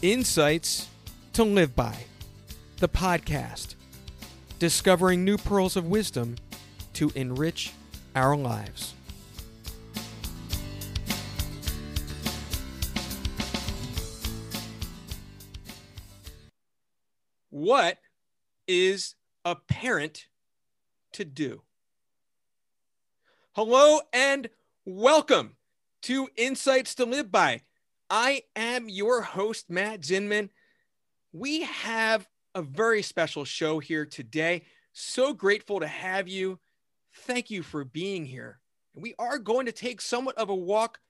Insights to Live By, the podcast, discovering new pearls of wisdom to enrich our lives. What is a parent to do? Hello and welcome to Insights to Live By. I am your host, Matt Zinman. We have a very special show here today. So grateful to have you. Thank you for being here. We are going to take somewhat of a walk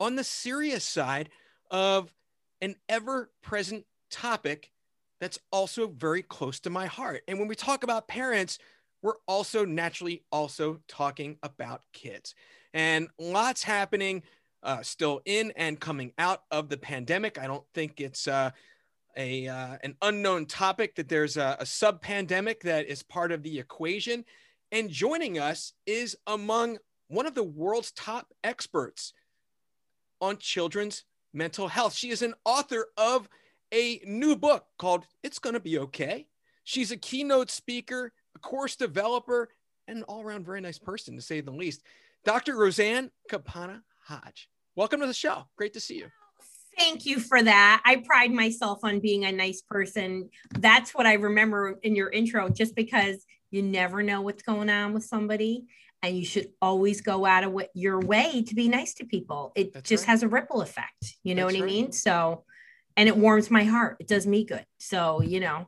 on the serious side of an ever present topic that's also very close to my heart. And when we talk about parents, we're also naturally also talking about kids. And lots happening uh, still in and coming out of the pandemic. I don't think it's uh, a uh, an unknown topic that there's a, a sub pandemic that is part of the equation. And joining us is among one of the world's top experts on children's mental health. She is an author of a new book called It's Gonna Be Okay. She's a keynote speaker, a course developer, and an all around very nice person, to say the least. Dr. Roseanne Campana Hodge. Welcome to the show. Great to see you. Thank you for that. I pride myself on being a nice person. That's what I remember in your intro, just because you never know what's going on with somebody. And you should always go out of your way to be nice to people. It That's just right. has a ripple effect. You know That's what I mean? So, and it warms my heart. It does me good. So, you know,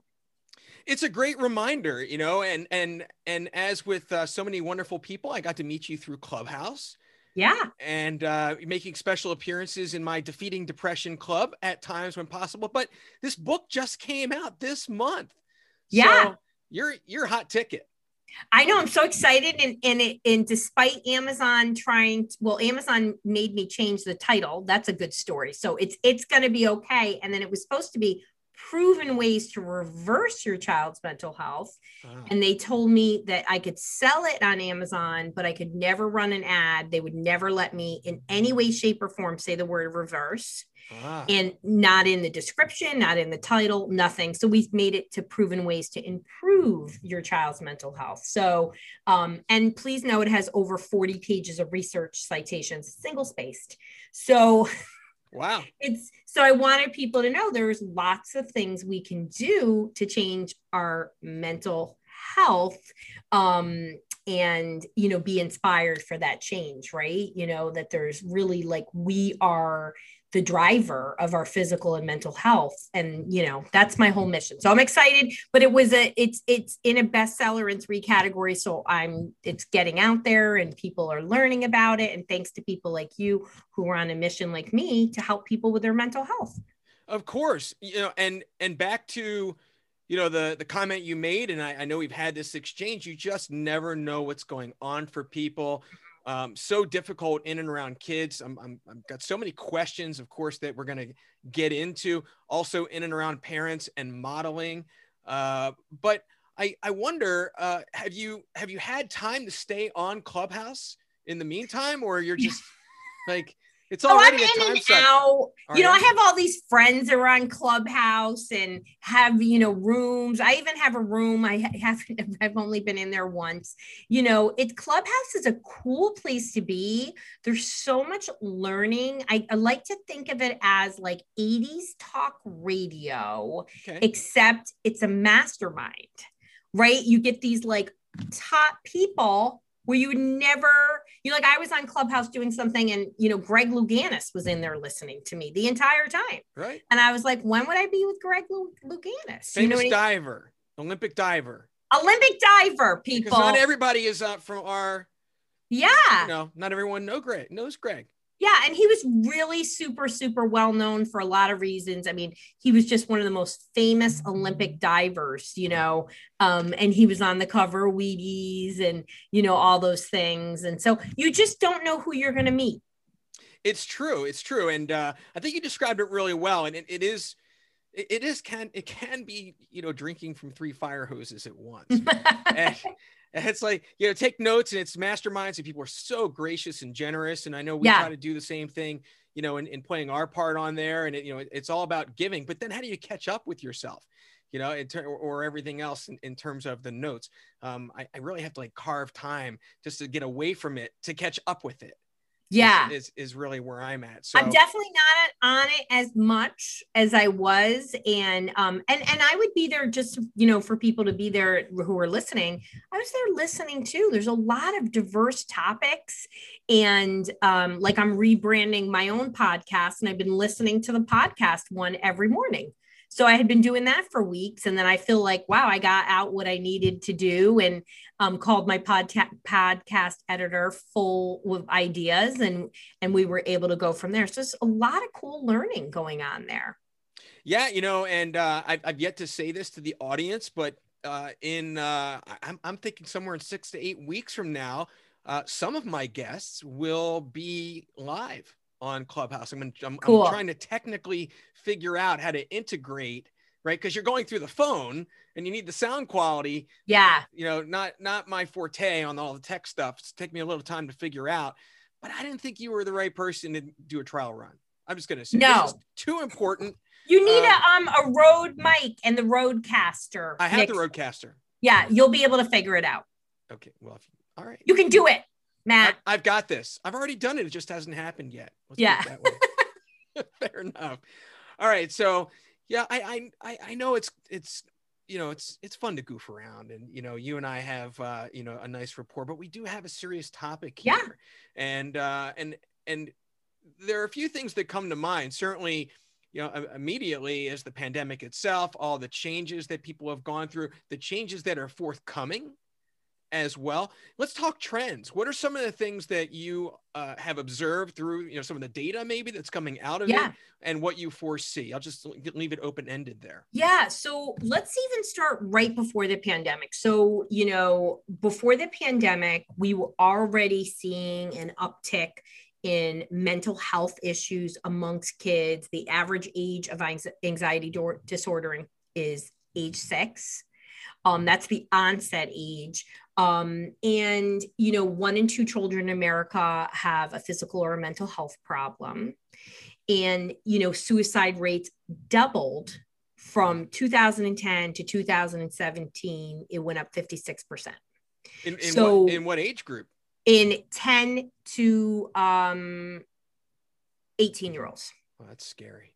it's a great reminder, you know, and and and as with uh, so many wonderful people, I got to meet you through Clubhouse. Yeah. And uh, making special appearances in my Defeating Depression Club at times when possible. But this book just came out this month. Yeah. So you're you're hot ticket. I know I'm so excited and and it, and despite Amazon trying to, well Amazon made me change the title that's a good story so it's it's going to be okay and then it was supposed to be proven ways to reverse your child's mental health. Wow. And they told me that I could sell it on Amazon, but I could never run an ad. They would never let me in any way, shape, or form say the word reverse. Ah. And not in the description, not in the title, nothing. So we've made it to proven ways to improve your child's mental health. So, um, and please know it has over 40 pages of research citations, single spaced. So Wow. It's so I wanted people to know there's lots of things we can do to change our mental health um and you know be inspired for that change, right? You know that there's really like we are the driver of our physical and mental health. And you know that's my whole mission. So i'm excited but it was a it's it's in a bestseller in three categories. So i'm it's getting out there and people are learning about it. And thanks to people like you who are on a mission like me to help people with their mental health. Of course. You know and and back to you know the the comment you made and I, I know we've had this exchange you just never know what's going on for people um, so difficult in and around kids. I'm, I'm, I've got so many questions, of course, that we're going to get into. Also in and around parents and modeling. Uh, but I, I wonder, uh, have you have you had time to stay on Clubhouse in the meantime, or you're just like it's already oh, I'm in and out. You know, I have all these friends that are on Clubhouse and have you know rooms. I even have a room. I have I've only been in there once. You know, it Clubhouse is a cool place to be. There's so much learning. I, I like to think of it as like 80s talk radio, okay. except it's a mastermind, right? You get these like top people where you would never, you know, like I was on Clubhouse doing something and, you know, Greg Louganis was in there listening to me the entire time. Right. And I was like, when would I be with Greg Louganis? Famous you know diver, mean? Olympic diver. Olympic diver, people. Because not everybody is uh, from our. Yeah. You know, not everyone know Greg knows Greg. Yeah, and he was really super, super well known for a lot of reasons. I mean, he was just one of the most famous Olympic divers, you know, um, and he was on the cover of Wheaties and, you know, all those things. And so you just don't know who you're going to meet. It's true. It's true. And uh, I think you described it really well. And it, it is, it is can it can be you know drinking from three fire hoses at once and, it's like you know take notes and it's masterminds and people are so gracious and generous and i know we Yeah. try to do the same thing you know in, in playing our part on there and it, you know it- it's all about giving but then how do you catch up with yourself you know in ter- or, or everything else in, in terms of the notes um I, I really have to like carve time just to get away from it to catch up with it Yeah. is, is really where i'm at so I'm definitely not on it as much as I was, and um, and and I would be there just you know for people to be there who are listening. I was there listening too. There's a lot of diverse topics, and um, like I'm rebranding my own podcast, and I've been listening to the podcast one every morning. So I had been doing that for weeks, and then I feel like wow, I got out what I needed to do, and um, called my podcast podcast editor full with ideas, and and we were able to go from there. So there's a lot of cool learning going on there. Yeah, you know, and uh, I've, I've yet to say this to the audience, but uh, in uh, I'm, I'm thinking somewhere in six to eight weeks from now, uh, some of my guests will be live on Clubhouse. I'm, gonna, I'm, Cool. I'm trying to technically figure out how to integrate, right? Because you're going through the phone and you need the sound quality. Yeah, You know, not not my forte on all the tech stuff. It's taken me a little time to figure out, but I didn't think you were the right person to do a trial run. I'm just gonna say No. too important. you need Um, a um a Rode mic and the Rodecaster. I have Nick. the Rodecaster. Yeah, you'll be able to figure it out. Okay. Well, if, all right. You can do it, Matt. I, I've got this. I've already done it. It just hasn't happened yet. Let's Yeah. that way. Fair enough. All right. So yeah, I, I I I know it's it's you know it's it's fun to goof around and you know you and I have uh you know a nice rapport, but we do have a serious topic here. Yeah. And uh and and there are a few things that come to mind. Certainly, you know, immediately is the pandemic itself, all the changes that people have gone through, the changes that are forthcoming as well. Let's talk trends. What are some of the things that you uh, have observed through, you know, some of the data maybe that's coming out of Yeah. it, and what you foresee? I'll just leave it open ended there. Yeah. So let's even start right before the pandemic. So, you know, before the pandemic, we were already seeing an uptick in mental health issues amongst kids. The average age of anxiety disorder is age six. Um, that's the onset age. Um, and, you know, one in two children in America have a physical or a mental health problem. And, you know, suicide rates doubled from 2010 to 2017. It went up 56%. In, in, So- what, in what age group? In 10 to um, 18 year olds. Oh, that's scary.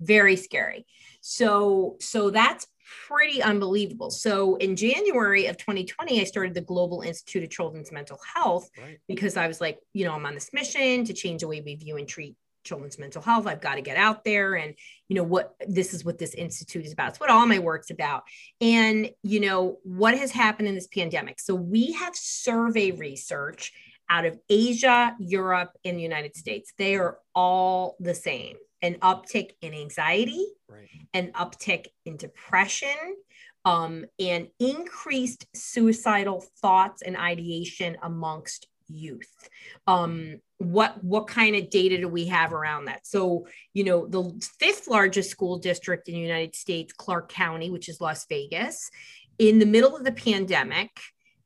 very scary so so that's pretty unbelievable. So in january of 2020 i started the global institute of children's mental health Right. because i was like you know i'm on this mission to change the way we view and treat children's mental health. I've got to get out there and you know what this is what this institute is about. It's what all my work's about. And you know what has happened in this pandemic? So we have survey research out of asia europe and the united states. They are all the same an uptick in anxiety Right. an uptick in depression um, and increased suicidal thoughts and ideation amongst youth um, what what kind of data do we have around that so you know the fifth largest school district in the united states clark county which is las vegas in the middle of the pandemic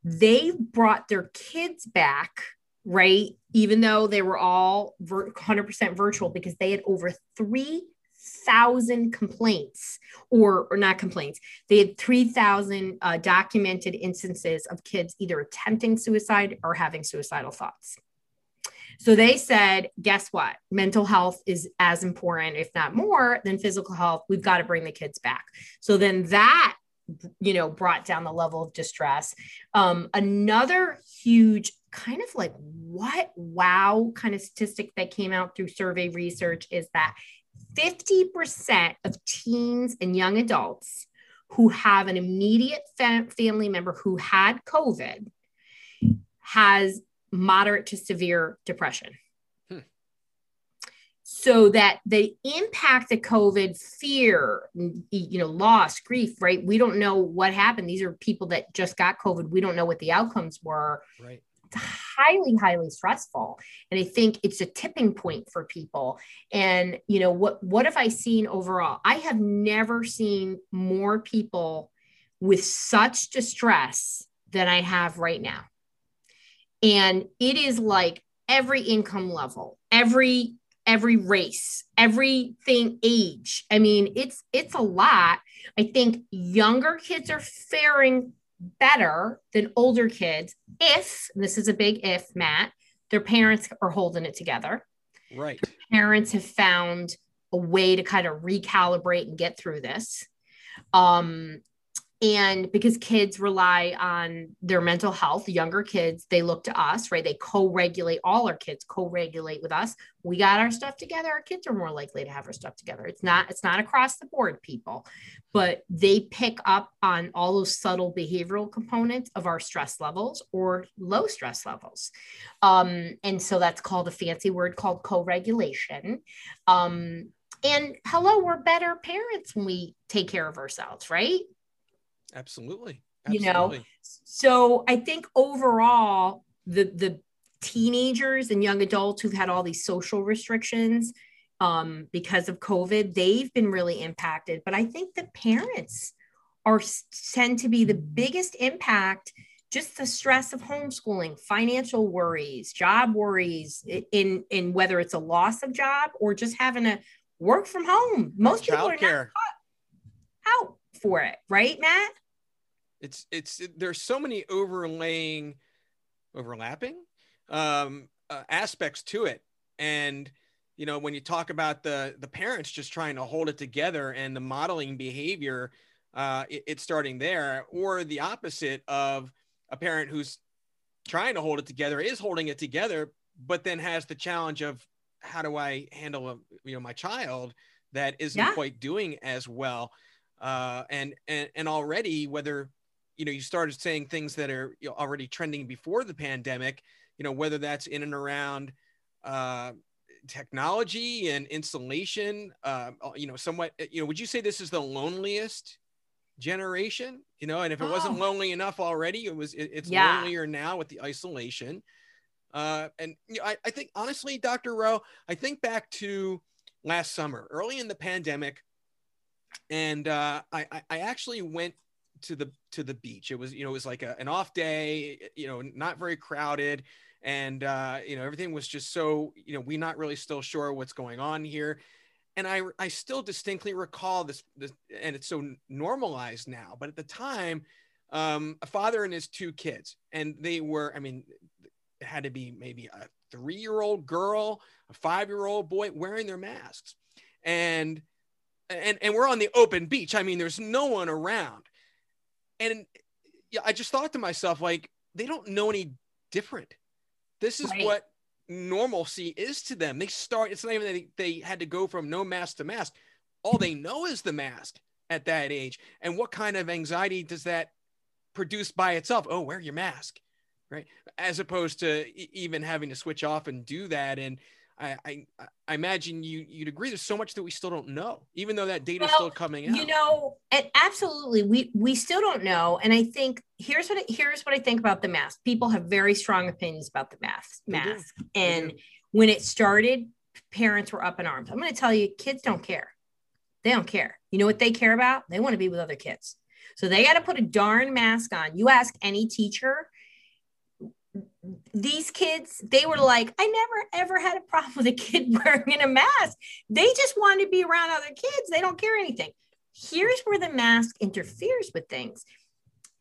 they brought their kids back right even though they were all vir- 100% virtual because they had over 3,000 complaints or, or not complaints. They had 3,000 uh, documented instances of kids either attempting suicide or having suicidal thoughts. So they said, guess what? Mental health is as important, if not more, than physical health. We've got to bring the kids back. So then that, you know, brought down the level of distress. Um, another huge kind of like what wow kind of statistic that came out through survey research is that 50% of teens and young adults who have an immediate fa- family member who had COVID has moderate to severe depression. Hmm. So that the impact of COVID, fear, you know, loss, grief, right? We don't know what happened. These are people that just got COVID. We don't know what the outcomes were Right. It's highly highly stressful and i think it's a tipping point for people and you know what what have i seen overall i have never seen more people with such distress than I have right now. And it is like every income level, every every race, everything age. I mean, it's it's a lot. I think younger kids are faring better than older kids if this is a big if, Matt, their parents are holding it together. Right. Parents have found a way to kind of recalibrate and get through this. Um, and because kids rely on their mental health younger kids they look to us right? They co-regulate all our kids co-regulate with us. We got our stuff together. Our kids are more likely to have our stuff together. It's not it's not across the board people but they pick up on all those subtle behavioral components of our stress levels or low stress levels. Um, and so that's called a fancy word called co-regulation. Um, and hello we're better parents when we take care of ourselves right Absolutely. Absolutely. You know, so I think overall, the the teenagers and young adults who've had all these social restrictions um, because of COVID, they've been really impacted. But I think the parents are tend to be the biggest impact. Just the stress of homeschooling, financial worries, job worries, in in whether it's a loss of job or just having to work from home. Most people are not out for it, right, Matt? It's it's it, there's so many overlaying, overlapping um, uh, aspects to it, and you know when you talk about the the parents just trying to hold it together and the modeling behavior, uh, it, it's starting there, or the opposite of a parent who's trying to hold it together is holding it together, but then has the challenge of how do I handle a, you know my child that isn't yeah. quite doing as well. Uh, and and and already whether you know you started saying things that are already trending before the pandemic you know whether that's in and around uh, technology and installation uh, you know somewhat you know would you say this is the loneliest generation you know and if it oh. wasn't lonely enough already it was it, it's yeah. lonelier now with the isolation uh, and you know, I, I think honestly dr rowe i think back to last summer early in the pandemic and uh, I, I actually went to the to the beach. It was you know it was like a, an off day, you know, not very crowded, and uh, you know everything was just so you know we're not really still sure what's going on here. And I I still distinctly recall this, this and it's so normalized now. But at the time, um, a father and his two kids, and they were I mean it had to be maybe a three year old girl, a five year old boy wearing their masks, and and and we're on the open beach. I mean, there's no one around and yeah, I just thought to myself, like, they don't know any different. This is right. what normalcy is to them. They start, it's not even that they, they had to go from no mask to mask. All they know is the mask at that age. And what kind of anxiety does that produce by itself? Oh, wear your mask, right? As opposed to even having to switch off and do that. And I, I, I imagine you you'd agree. There's so much that we still don't know, even though that data is still coming out. You know, and absolutely, we we still don't know. And I think here's what here's what I think about the mask. People have very strong opinions about the mask mask, and when it started, parents were up in arms. I'm going to tell you, kids don't care. They don't care. You know what they care about? They want to be with other kids. So they got to put a darn mask on. You ask any teacher, these kids, they were like, I never ever had a problem with a kid wearing a mask. They just want to be around other kids. They don't care anything. Here's where the mask interferes with things.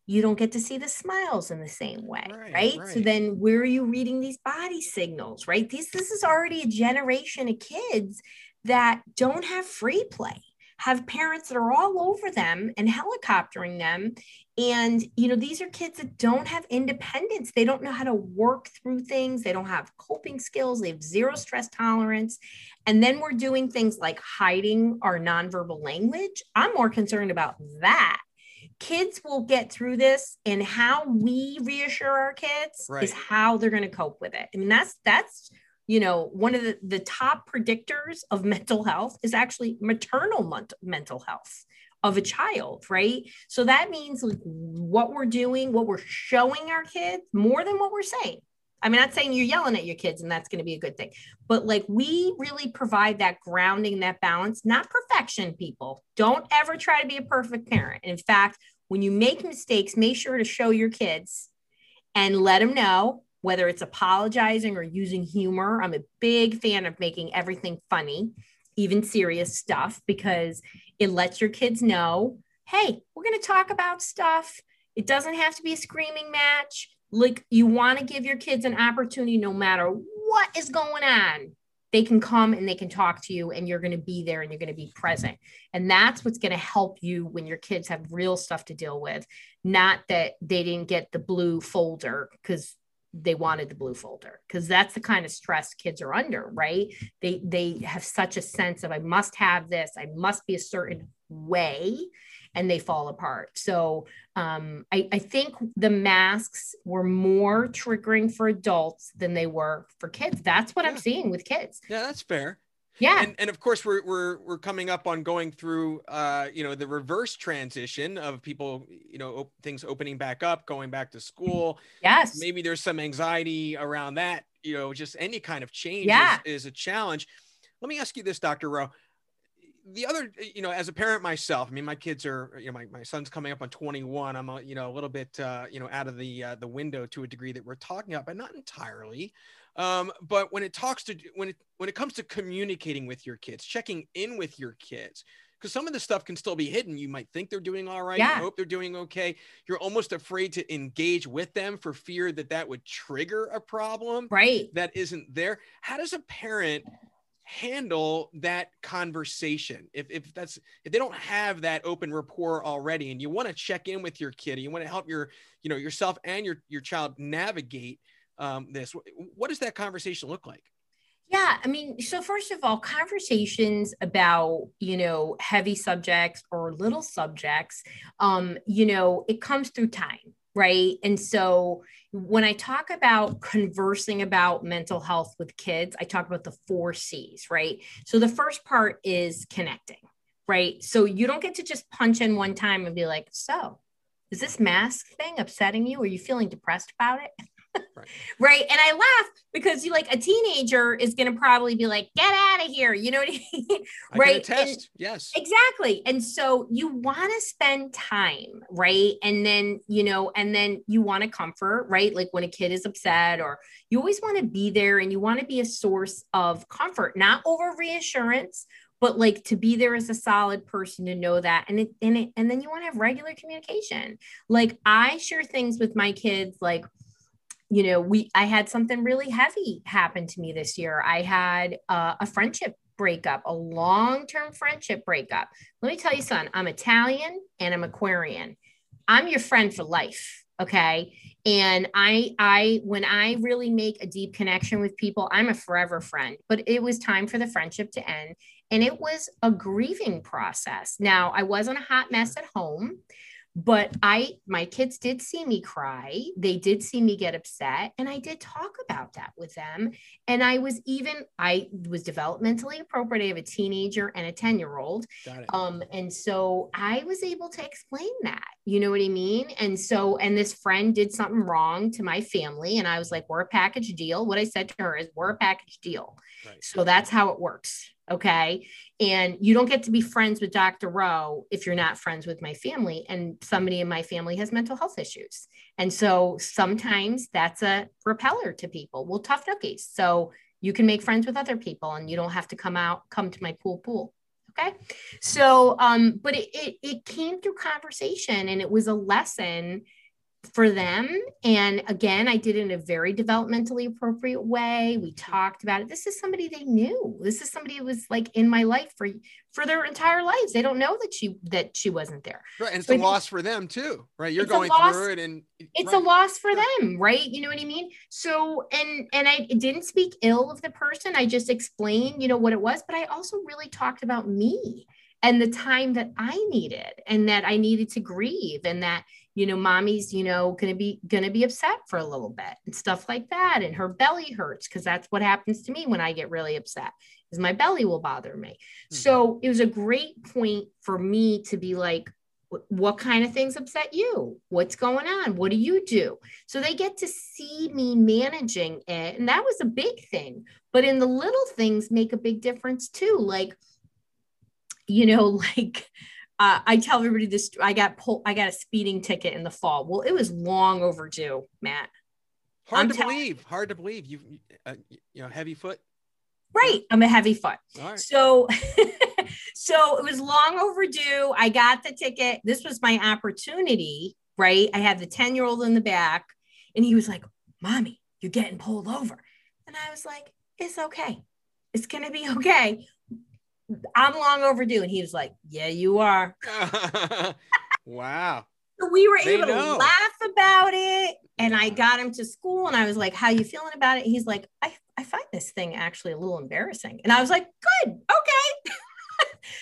You don't get to see the smiles in the same way, right? right? right. So then where are you reading these body signals, right? This this is already a generation of kids that don't have free play have parents that are all over them and helicoptering them. And you know these are kids that don't have independence. They don't know how to work through things. They don't have coping skills. They have zero stress tolerance. And then we're doing things like hiding our nonverbal language. I'm more concerned about that. Kids will get through this and how we reassure our kids right. is how they're going to cope with it. I mean that's that's you know one of the, the top predictors of mental health is actually maternal mental health of a mm-hmm. child right? So that means like what we're doing what we're showing our kids more than what we're saying. I'm not saying you're yelling at your kids and that's going to be a good thing but like we really provide that grounding that balance not perfection people. Don't ever try to be a perfect parent. In fact when you make mistakes, make sure to show your kids and let them know whether it's apologizing or using humor. I'm a big fan of making everything funny, even serious stuff, because it lets your kids know hey, we're going to talk about stuff. It doesn't have to be a screaming match. Like you want to give your kids an opportunity no matter what is going on they can come and they can talk to you and you're going to be there and you're going to be present and that's what's going to help you when your kids have real stuff to deal with not that they didn't get the blue folder because they wanted the blue folder because that's the kind of stress kids are under right they they have such a sense of i must have this i must be a certain way and they fall apart. So um, I, I think the masks were more triggering for adults than they were for kids. That's what yeah. I'm seeing with kids. Yeah, that's fair. Yeah. And, and of course we're, we're, we're coming up on going through, uh, you know, the reverse transition of people, you know, op- things opening back up, going back to school. Yes. Maybe there's some anxiety around that, you know, just any kind of change yeah. is, is a challenge. Let me ask you this, Dr. Rowe the other, you know, as a parent myself, I mean, my kids are, you know, my, my son's coming up on 21. I'm, a, you know, a little bit, uh, you know, out of the uh, the window to a degree that we're talking about, but not entirely. Um, but when it talks to when it when it comes to communicating with your kids, checking in with your kids, because some of the stuff can still be hidden. You might think they're doing all right. Yeah. You hope they're doing okay. You're almost afraid to engage with them for fear that that would trigger a problem. Right. That isn't there. How does a parent handle that conversation if, if that's if they don't have that open rapport already and you want to check in with your kid and you want to help your you know yourself and your your child navigate um, this what does that conversation look like yeah, I mean, so first of all, conversations about, you know, heavy subjects or little subjects, um, you know, it comes through time, right? And so when I talk about conversing about mental health with kids, I talk about the four C's, right? So the first part is connecting, right? So you don't get to just punch in one time and be like, so is this mask thing upsetting you? Are you feeling depressed about it? Right. right. And I laugh because you like a teenager is going to probably be like, get out of here. You know what I mean? right. And, yes. Exactly. And so you want to spend time, right? And then, you know, and then you want to comfort, right? Like when a kid is upset or you always want to be there and you want to be a source of comfort, not over reassurance, but like to be there as a solid person to know that and it and it and then you want to have regular communication like i share things with my kids like you know, we I had something really heavy happen to me this year. I had uh, a friendship breakup, a long-term friendship breakup. Let me tell you son, I'm Italian and I'm Aquarian. I'm your friend for life, okay? And I I when I really make a deep connection with people, I'm a forever friend. But it was time for the friendship to end and it was a grieving process. Now, I wasn't a hot mess at home but i my kids did see me cry. They did see me get upset and i did talk about that with them. And i was even i was developmentally appropriate. I have a teenager and a 10 year old um and so i was able to explain that you know what i mean? And so and this friend did something wrong to my family and i was like we're a package deal. What i said to her is we're a package deal. Right. so that's how it works Okay. And you don't get to be friends with Dr. Rowe if you're not friends with my family. And somebody in my family has mental health issues. And so sometimes that's a repeller to people. Well, tough nookies. So you can make friends with other people and you don't have to come out, come to my pool pool. Okay. So, um, but it, it, it came through conversation and it was a lesson for them. And again, I did it in a very developmentally appropriate way. We mm-hmm. talked about it. This is somebody they knew. This is somebody who was like in my life for for their entire lives. They don't know that she that she wasn't there. Right. And it's so a loss for them too, right? You're going loss, through it and it's right. a loss for them, right? You know what I mean? So and and I didn't speak ill of the person. I just explained, you know, what it was, but I also really talked about me and the time that I needed and that I needed to grieve and that you know mommy's you know going to be to be upset for a little bit and stuff like that and her belly hurts because that's what happens to me when i get really upset is my belly will bother me. Mm-hmm. so it was a great point for me to be like what kind of things upset you? What's going on? What do you do? So they get to see me managing it and that was a big thing but in the little things make a big difference too like you know like uh, I tell everybody this. I got pulled. I got a speeding ticket in the fall. Well, it was long overdue, Matt. Hard I'm to believe. Hard to believe. You, uh, you know, heavy foot. Right. I'm a heavy foot. So, so it was long overdue. I got the ticket. This was my opportunity. Right. I had the 10 year old in the back, and he was like, "Mommy, you're getting pulled over," and I was like, "It's okay. It's gonna be okay." I'm long overdue. And he was like, Yeah, you are. wow. So we were they able know. to laugh about it. And I got him to school and I was like, How you feeling about it? He's like, I, I find this thing actually a little embarrassing. And I was like, Good, okay.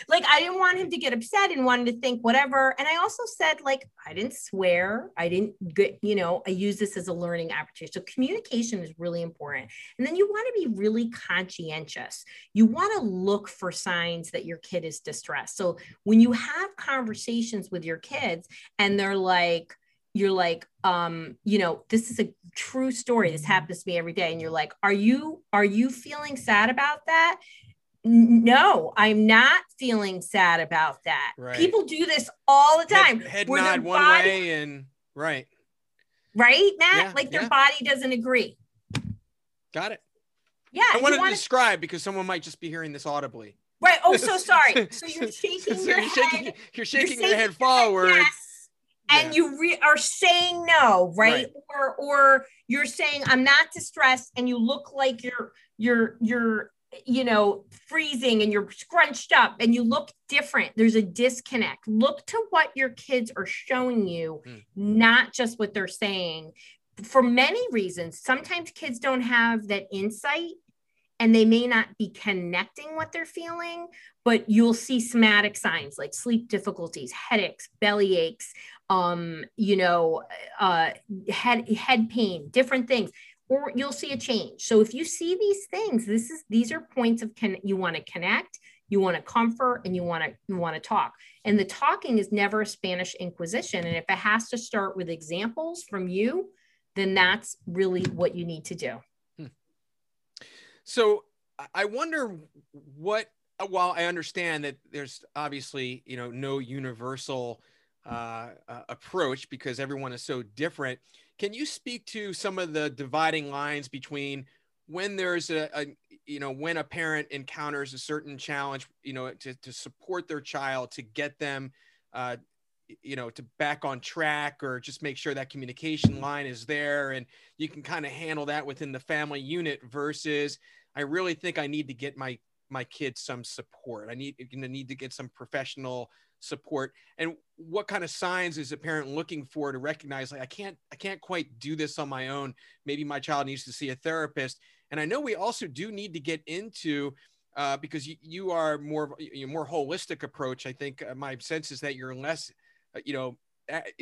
like I didn't want him to get upset and wanted to think whatever. And I also said, like, I didn't swear. I didn't get, you know, I use this as a learning opportunity. So communication is really important. And then you want to be really conscientious. You want to look for signs that your kid is distressed. So when you have conversations with your kids and they're like, you're like um you know this is a true story this happens to me every day and you're like are you are you feeling sad about that no, I'm not feeling sad about that. Right. People do this all the time. Head, head nod one body, way and right. Right, Matt? Yeah, like their yeah. body doesn't agree. Got it. Yeah. I want to describe because someone might just be hearing this audibly. Right. Oh, so sorry. So you're shaking so your you're shaking, head. You're shaking, you're your head forward. Yes, and yeah. you re- are saying no, right? right? Or or you're saying I'm not distressed, and you look like you're you're you're you know, freezing and you're scrunched up and you look different. There's a disconnect. Look to what your kids are showing you, mm. not just what they're saying. For many reasons, sometimes kids don't have that insight and they may not be connecting what they're feeling, but you'll see somatic signs like sleep difficulties, headaches, belly aches, um, you know, uh, head head pain, different things or you'll see a change. So if you see these things, this is these are points of can you want to connect, you want to comfort, and you want to you want to talk. And the talking is never a Spanish Inquisition. And if it has to start with examples from you, then that's really what you need to do. Hmm. So I wonder what while I understand that there's obviously you know no universal uh, uh, approach because everyone is so different can you speak to some of the dividing lines between when there's a, a, you know when a parent encounters a certain challenge you know to, to support their child to get them uh, you know to back on track or just make sure that communication line is there and you can kind of handle that within the family unit versus i really think i need to get my my kids some support. I need to need to get some professional support. And what kind of signs is a parent looking for to recognize like i can't i can't quite do this on my own. Maybe my child needs to see a therapist. And i know we also do need to get into uh, because you, you are more you more holistic approach. I think uh, my sense is that you're less uh, you know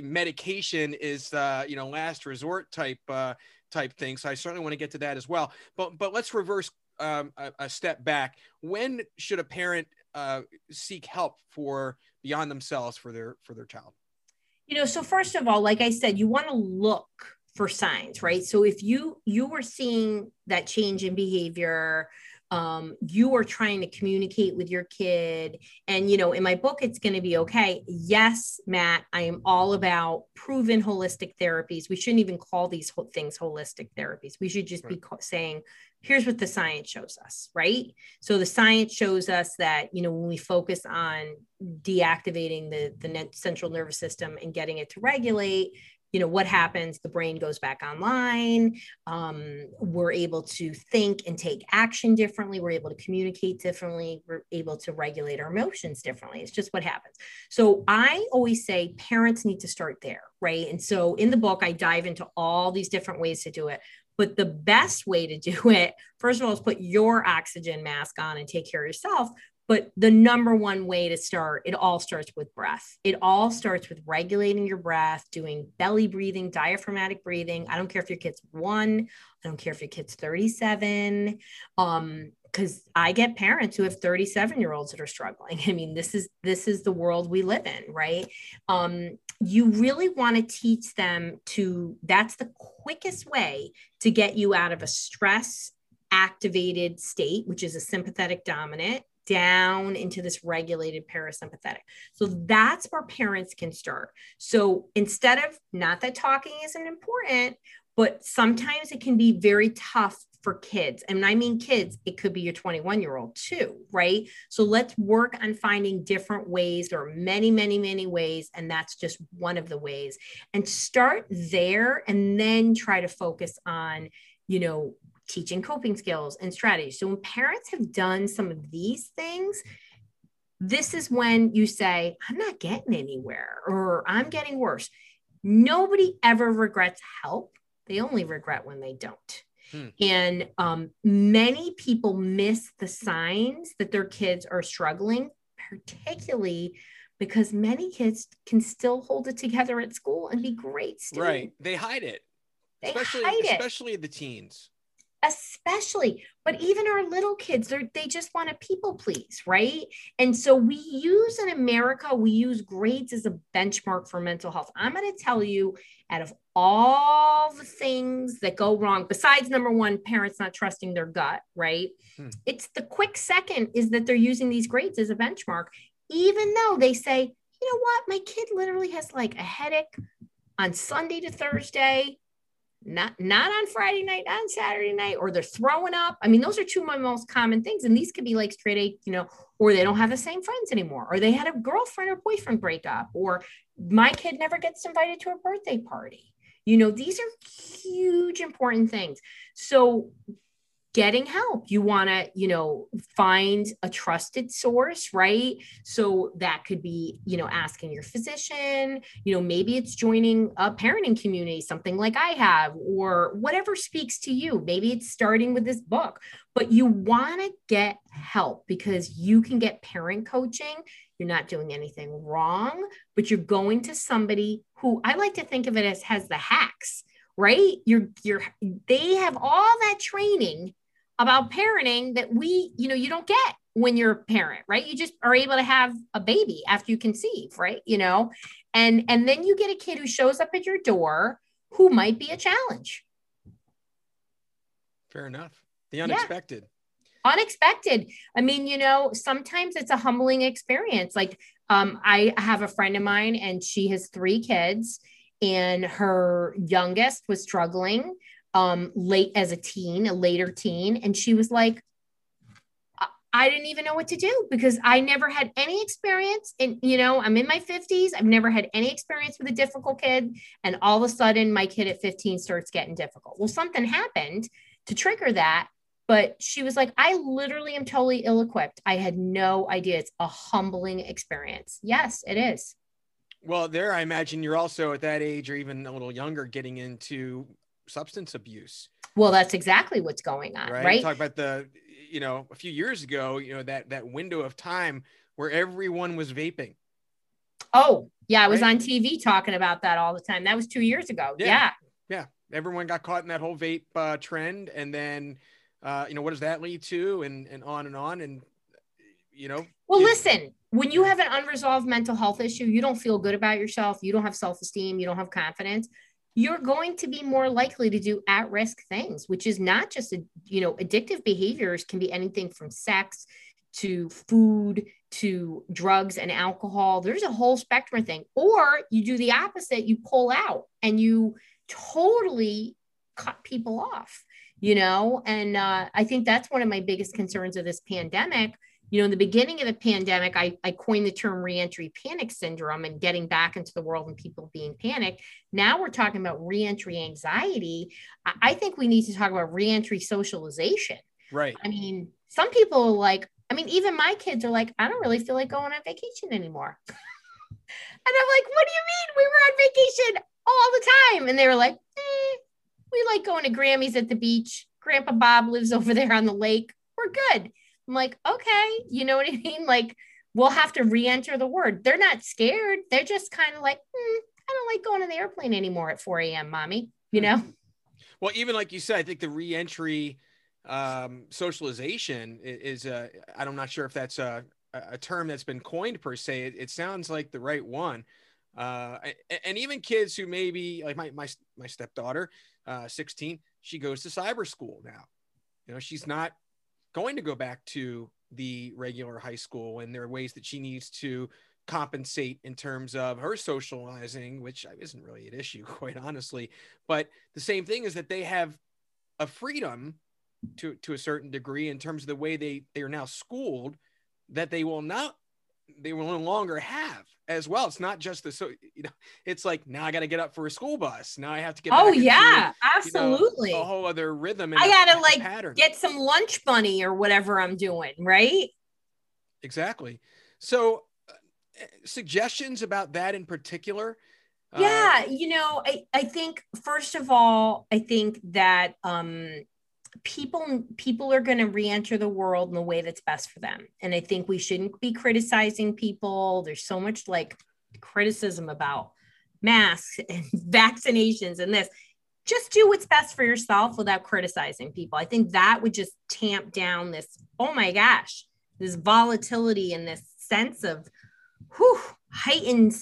medication is uh, you know last resort type uh, type thing. So i certainly want to get to that as well. But but let's reverse um, a, a, step back. When should a parent uh, seek help for beyond themselves for their for their child? You know so first of all like i said you want to look for signs right? So if you you were seeing that change in behavior um, you are trying to communicate with your kid and you know in my book it's going to be okay yes matt i am all about proven holistic therapies. We shouldn't even call these things holistic therapies. We should just right. be saying here's what the science shows us right? So the science shows us that you know when we focus on deactivating the the central nervous system and getting it to regulate you know what happens? The brain goes back online. Um, we're able to think and take action differently. We're able to communicate differently. We're able to regulate our emotions differently. It's just what happens. So i always say parents need to start there right? And so in the book i dive into all these different ways to do it but the best way to do it, first of all, is put your oxygen mask on and take care of yourself. But the number one way to start, it all starts with breath. It all starts with regulating your breath, doing belly breathing, diaphragmatic breathing. I don't care if your kid's one, I don't care if your kid's 37. Um, because I get parents who have 37 year olds that are struggling. I mean, this is this is the world we live in, right? Um, you really want to teach them to that's the quickest way to get you out of a stress activated state which is a sympathetic dominant down into this regulated parasympathetic. So that's where parents can start. So instead of not that talking isn't important, but sometimes it can be very tough for kids. And I mean kids, it could be your 21 year old too, right? So let's work on finding different ways. There are many, many, many ways. And that's just one of the ways. And start there and then try to focus on, you know, teaching coping skills and strategies. So when parents have done some of these things, this is when you say, I'm not getting anywhere or I'm getting worse. Nobody ever regrets help they only regret when they don't. Hmm. And um, many people miss the signs that their kids are struggling, particularly because many kids can still hold it together at school and be great students. Right. They hide it. They especially, hide it. Especially the teens especially but even our little kids they they just want to people please right? And so we use in america we use grades as a benchmark for mental health. I'm going to tell you out of all the things that go wrong besides number one parents not trusting their gut right? Hmm. it's the quick second is that they're using these grades as a benchmark even though they say you know what? My kid literally has like a headache on sunday to thursday not not on Friday night, on Saturday night, or they're throwing up. I mean, those are two of my most common things. And these could be like straight A, you know, or they don't have the same friends anymore, or they had a girlfriend or boyfriend breakup, or my kid never gets invited to a birthday party. You know, these are huge important things. So getting help. You want to you know find a trusted source right? So that could be you know asking your physician you know maybe it's joining a parenting community something like i have or whatever speaks to you. Maybe it's starting with this book but you want to get help because you can get parent coaching. You're not doing anything wrong but you're going to somebody who i like to think of it as has the hacks right? You're you're they have all that training about parenting that we, you know, you don't get when you're a parent, right? You just are able to have a baby after you conceive, right? You know, and and then you get a kid who shows up at your door who might be a challenge. Fair enough. The unexpected. Yeah. Unexpected. I mean, you know, sometimes it's a humbling experience. Like um, I have a friend of mine and she has three kids and her youngest was struggling um, late as a teen, a later teen. And she was like, I didn't even know what to do because I never had any experience. And, you know, I'm in my 50s. I've never had any experience with a difficult kid. And all of a sudden, my kid at 15 starts getting difficult. Well, something happened to trigger that. But she was like, I literally am totally ill equipped. I had no idea. It's a humbling experience. Yes, it is. Well, there, I imagine you're also at that age or even a little younger getting into substance abuse. Well, that's exactly what's going on, right? right? Talk about the, you know, a few years ago, you know, that that window of time where everyone was vaping. Oh, yeah, I was right? on TV talking about that all the time. That was two years ago. Yeah. Yeah. yeah. Everyone got caught in that whole vape uh, trend. And then, uh, you know, what does that lead to? And, and on and on. And, you know. Well, listen, when you have an unresolved mental health issue, you don't feel good about yourself. You don't have self esteem. You don't have confidence you're going to be more likely to do at-risk things which is not just a, you know addictive behaviors can be anything from sex to food to drugs and alcohol. There's a whole spectrum of thing. Or you do the opposite. You pull out and you totally cut people off you know? And uh, i think that's one of my biggest concerns of this pandemic you know, in the beginning of the pandemic, I, I coined the term reentry panic syndrome and getting back into the world and people being panicked. Now we're talking about reentry anxiety. I, I think we need to talk about reentry socialization. Right. I mean, some people like, I mean, even my kids are like, I don't really feel like going on vacation anymore. and I'm like, what do you mean? We were on vacation all the time. And they were like, eh, we like going to Grammy's at the beach. Grandpa Bob lives over there on the lake. We're good. I'm like, okay, you know what I mean? Like, we'll have to re-enter the word. They're not scared. They're just kind of like, hmm, I don't like going on the airplane anymore at 4 a.m., mommy. You know? Well, even like you said, I think the re-entry um, socialization is, uh, I'm not sure if that's a, a term that's been coined per se. It, it sounds like the right one. Uh, and even kids who maybe like my, my, my stepdaughter, uh, 16, she goes to cyber school now. You know, she's not going to go back to the regular high school and there are ways that she needs to compensate in terms of her socializing which isn't really an issue quite honestly. But the same thing is that they have a freedom to to a certain degree in terms of the way they they are now schooled that they will not they will no longer have as well. It's not just the so you know, it's like now I got to get up for a school bus. Now I have to get. Oh yeah, absolutely. You know, a whole other rhythm. I gotta like pattern. get some lunch bunny or whatever I'm doing, right? Exactly. So, uh, suggestions about that in particular. Yeah, uh, you know, I I think first of all, I think that um people people are going to re-enter the world in the way that's best for them. And i think we shouldn't be criticizing people. There's so much like criticism about masks and vaccinations and this. Just do what's best for yourself without criticizing people. I think that would just tamp down this oh my gosh this volatility and this sense of whew, heightened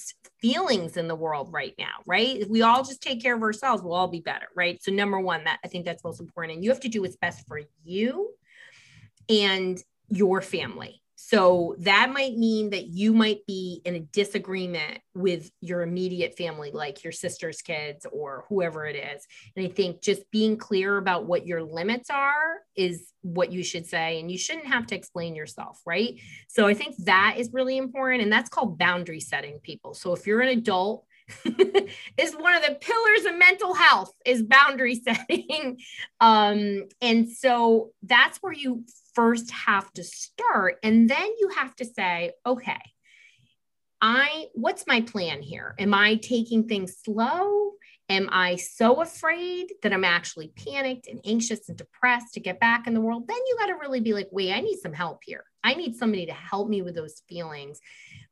feelings in the world right now, right? If we all just take care of ourselves, we'll all be better, right? So number one, that I think that's most important. And you have to do what's best for you and your family. So that might mean that you might be in a disagreement with your immediate family, like your sister's kids or whoever it is. And I think just being clear about what your limits are is what you should say. And you shouldn't have to explain yourself, right? So I think that is really important. And that's called boundary setting people. So if you're an adult, is one of the pillars of mental health is boundary setting um, and so that's where you first have to start. And then you have to say okay i what's my plan here? Am i taking things slow? Am i so afraid that i'm actually panicked and anxious and depressed to get back in the world? Then you got to really be like wait i need some help here. I need somebody to help me with those feelings.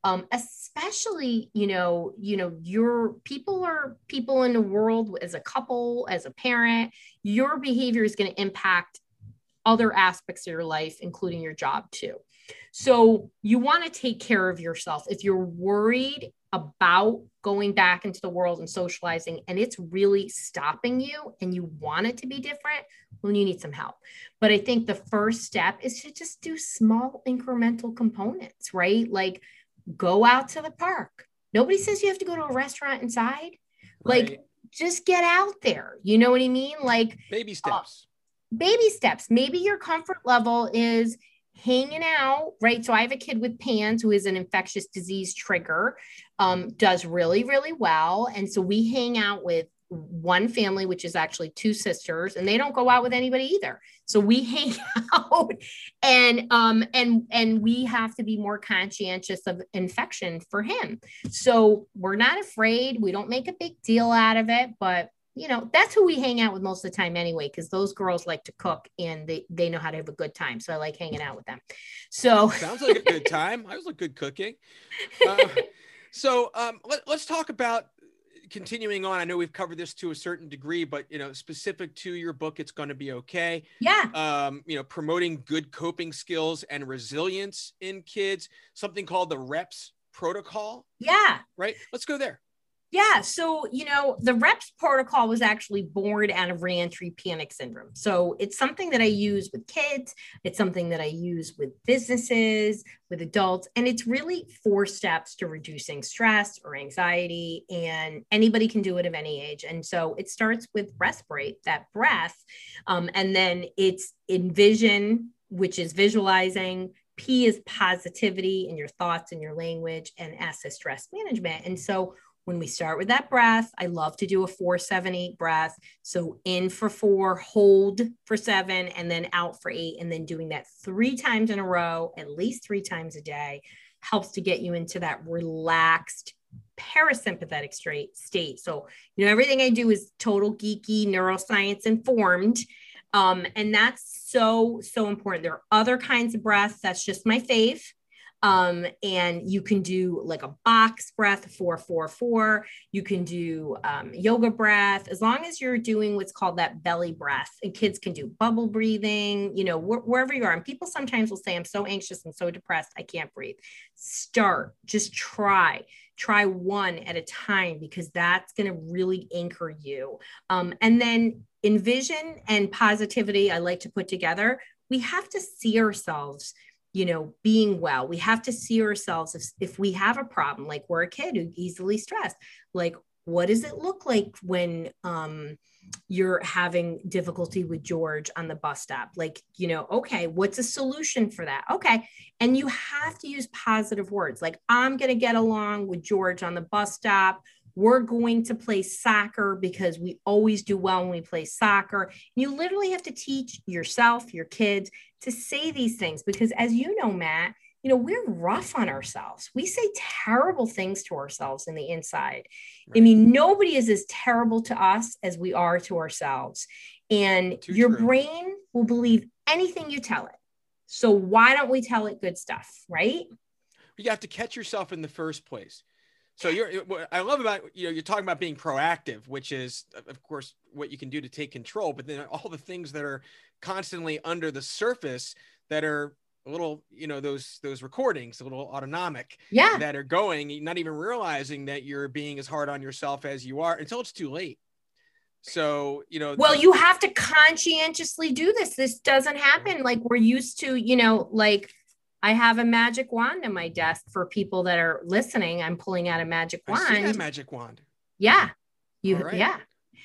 Um, especially you know you know your people are people in the world as a couple as a parent. Your behavior is going to impact other aspects of your life, including your job too. So you want to take care of yourself. If you're worried about going back into the world and socializing and it's really stopping you and you want it to be different, well, you need some help. But I think the first step is to just do small incremental components, right? Like go out to the park. Nobody says you have to go to a restaurant inside. Right. Like just get out there. You know what I mean? Like baby steps. Uh, baby steps. Maybe your comfort level is hanging out, right? So I have a kid with PANS who is an infectious disease trigger, um, does really, really well. And so we hang out with one family, which is actually two sisters, and they don't go out with anybody either. So we hang out and um and and we have to be more conscientious of infection for him. So we're not afraid. We don't make a big deal out of it, but you know that's who we hang out with most of the time anyway because those girls like to cook and they they know how to have a good time so i like hanging out with them. So sounds like a good time. I was like good cooking. Uh, so um, let, let's talk about continuing on. I know we've covered this to a certain degree but you know specific to your book it's going to be okay. Yeah. Um, you know promoting good coping skills and resilience in kids something called the reps protocol. Yeah. Right? Let's go there yeah. So, you know, the REPS protocol was actually born out of reentry panic syndrome. So it's something that I use with kids, it's something that I use with businesses, with adults, and it's really four steps to reducing stress or anxiety. And anybody can do it of any age. And so it starts with respirate, that breath, um, and then it's envision, which is visualizing. P is positivity in your thoughts and your language, and S is stress management. And so when we start with that breath, I love to do a four, seven, eight breath. So in for four, hold for seven, and then out for eight. And then doing that three times in a row, at least three times a day, helps to get you into that relaxed parasympathetic straight state. So, you know, everything I do is total geeky, neuroscience informed. Um, and that's so, so important. There are other kinds of breaths. That's just my fave. Um, and you can do like a box breath, four, four, four. You can do um, yoga breath, as long as you're doing what's called that belly breath. And kids can do bubble breathing, you know, wh- wherever you are. And people sometimes will say, I'm so anxious and so depressed, I can't breathe. Start, just try. Try one at a time because that's going to really anchor you. Um, and then envision and positivity, I like to put together. We have to see ourselves you know, being well. We have to see ourselves if, if we have a problem, like we're a kid who easily stressed, like what does it look like when um, you're having difficulty with George on the bus stop? Like, you know, okay, what's a solution for that? Okay. And you have to use positive words like, I'm going to get along with George on the bus stop. We're going to play soccer because we always do well when we play soccer. You literally have to teach yourself, your kids to say these things because, as you know, Matt, you know, we're rough on ourselves. We say terrible things to ourselves in the inside. Right. I mean, nobody is as terrible to us as we are to ourselves. And Too your true. brain will believe anything you tell it. So why don't we tell it good stuff, right? You have to catch yourself in the first place. So you're what I love about you know you're talking about being proactive, which is of course what you can do to take control, but then all the things that are constantly under the surface that are a little you know those those recordings a little autonomic yeah. that are going not even realizing that you're being as hard on yourself as you are until it's too late. So you know well you have to conscientiously do this. This doesn't happen. Like we're used to you know like i have a magic wand in my desk for people that are listening. I'm pulling out a magic wand. magic wand. Yeah. You right. yeah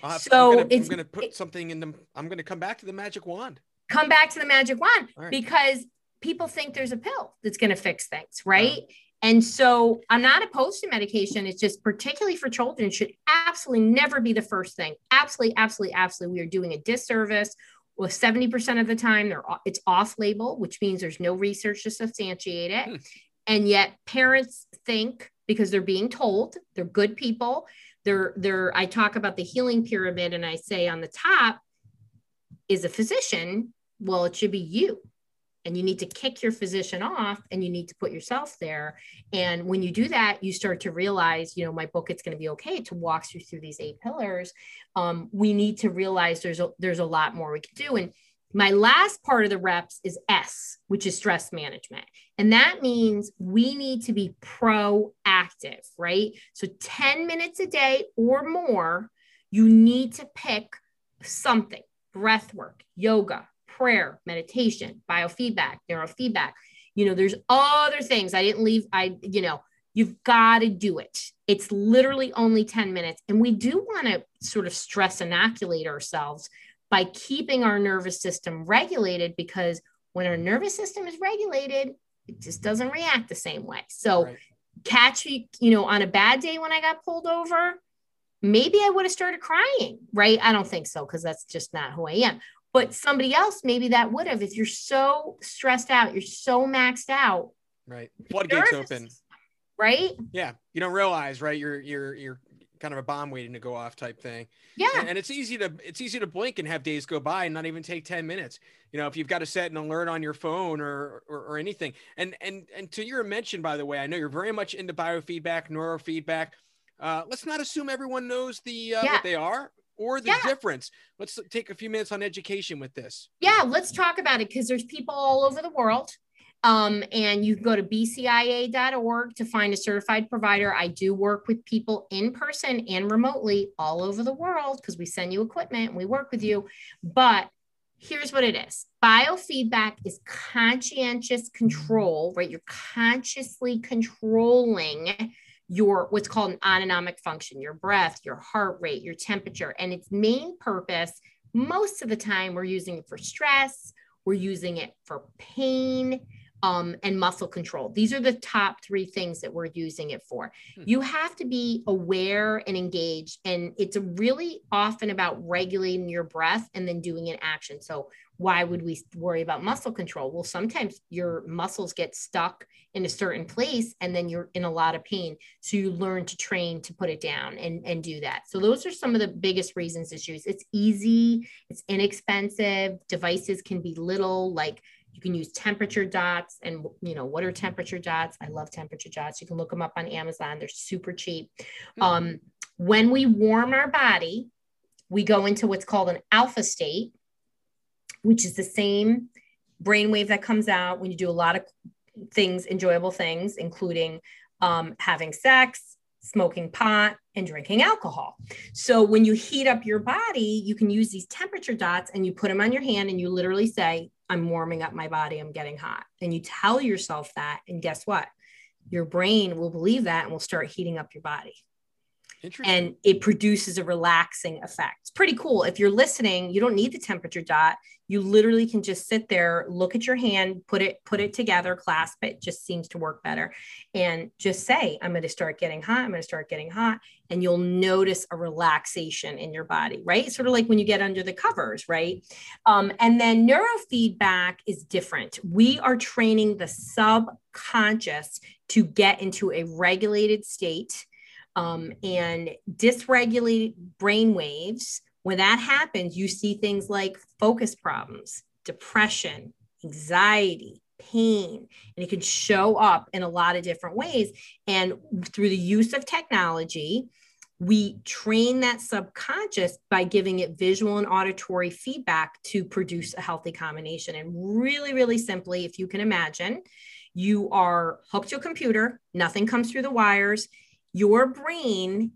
have, so I'm gonna, I'm gonna put it, something in the i'm gonna come back to the magic wand come back to the magic wand right. because people think there's a pill that's going to fix things, right? And so I'm not opposed to medication. It's just particularly for children should absolutely never be the first thing. Absolutely, absolutely, absolutely. We are doing a disservice. Well, 70% of the time they're it's off label, which means there's no research to substantiate it. Hmm. And yet parents think because they're being told, they're good people. They're they're I talk about the healing pyramid and I say on the top is a physician. Well, it should be you. And you need to kick your physician off and you need to put yourself there. And when you do that you start to realize you know my book it's going to be okay to walk you through these eight pillars um, we need to realize there's a there's a lot more we can do. And my last part of the reps is s which is stress management and that means we need to be proactive right so 10 minutes a day or more you need to pick something breath work yoga prayer, meditation, biofeedback, neurofeedback. You know, there's other things I didn't leave. I, you know, you've got to do it. It's literally only 10 minutes. And we do want to sort of stress inoculate ourselves by keeping our nervous system regulated because when our nervous system is regulated, it just doesn't react the same way. So, right. catch me, you know, on a bad day when I got pulled over, maybe I would have started crying, right? I don't think so because that's just not who I am but somebody else maybe that would have if you're so stressed out you're so maxed out right floodgates open right yeah you don't realize right you're you're you're kind of a bomb waiting to go off type thing yeah and, and, it's easy to it's easy to blink and have days go by and not even take 10 minutes you know if you've got to set an alert on your phone or, or or, anything and and and to your mention by the way i know you're very much into biofeedback neurofeedback uh, let's not assume everyone knows the uh, yeah. what they are or the yeah. difference. Let's take a few minutes on education with this. Yeah, let's talk about it because there's people all over the world. Um, and you can go to bcia.org to find a certified provider. I do work with people in person and remotely all over the world because we send you equipment and we work with you. But here's what it is biofeedback is conscientious control, right? You're consciously controlling your what's called an autonomic function, your breath, your heart rate, your temperature. And its main purpose, most of the time, we're using it for stress, we're using it for pain. Um, and muscle control. These are the top three things that we're using it for. Hmm. You have to be aware and engaged, and it's really often about regulating your breath and then doing an action. So, why would we worry about muscle control? Well, sometimes your muscles get stuck in a certain place and then you're in a lot of pain. So you learn to train to put it down and, and do that. So those are some of the biggest reasons to choose. It's easy, it's inexpensive, devices can be little, like you can use temperature dots and you know what are temperature dots? I love temperature dots. You can look them up on amazon. They're super cheap. Mm-hmm. um, when we warm our body we go into what's called an alpha state which is the same brainwave that comes out when you do a lot of things, enjoyable things, including um, having sex, smoking pot, and drinking alcohol. So when you heat up your body, you can use these temperature dots and you put them on your hand and you literally say, I'm warming up my body, I'm getting hot. And you tell yourself that. And guess what? Your brain will believe that and will start heating up your body and it produces a relaxing effect. It's pretty cool. If you're listening, you don't need the temperature dot. You literally can just sit there, look at your hand, put it put it together, clasp it. Just seems to work better, and just say, "I'm going to start getting hot. I'm going to start getting hot," and you'll notice a relaxation in your body. Right, sort of like when you get under the covers, right? Um, and then neurofeedback is different. We are training the subconscious to get into a regulated state um, and dysregulated brain waves. When that happens, you see things like focus problems, depression, anxiety, pain, and it can show up in a lot of different ways. And through the use of technology, we train that subconscious by giving it visual and auditory feedback to produce a healthy combination. And really, really simply, if you can imagine, you are hooked to a computer, nothing comes through the wires your brain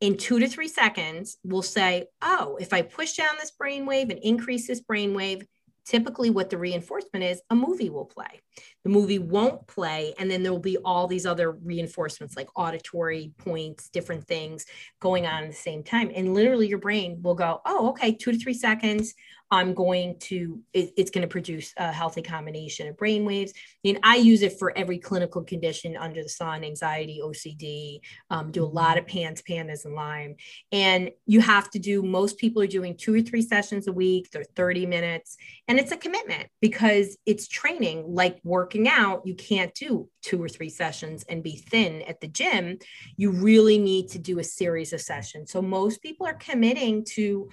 in two to three seconds will say, oh, if I push down this brain wave and increase this brain wave, typically what the reinforcement is, a movie will play. The movie won't play, and then there will be all these other reinforcements like auditory points, different things going on at the same time. And literally, your brain will go, oh, okay, two to three seconds. I'm going to, it, it's going to produce a healthy combination of brain waves. And I use it for every clinical condition under the sun, anxiety, OCD, um, do a lot of PANS, PANDAS, and Lyme. And you have to do, most people are doing two or three sessions a week, they're 30 minutes. And it's a commitment because it's training like working out. You can't do two or three sessions and be thin at the gym. You really need to do a series of sessions. So most people are committing to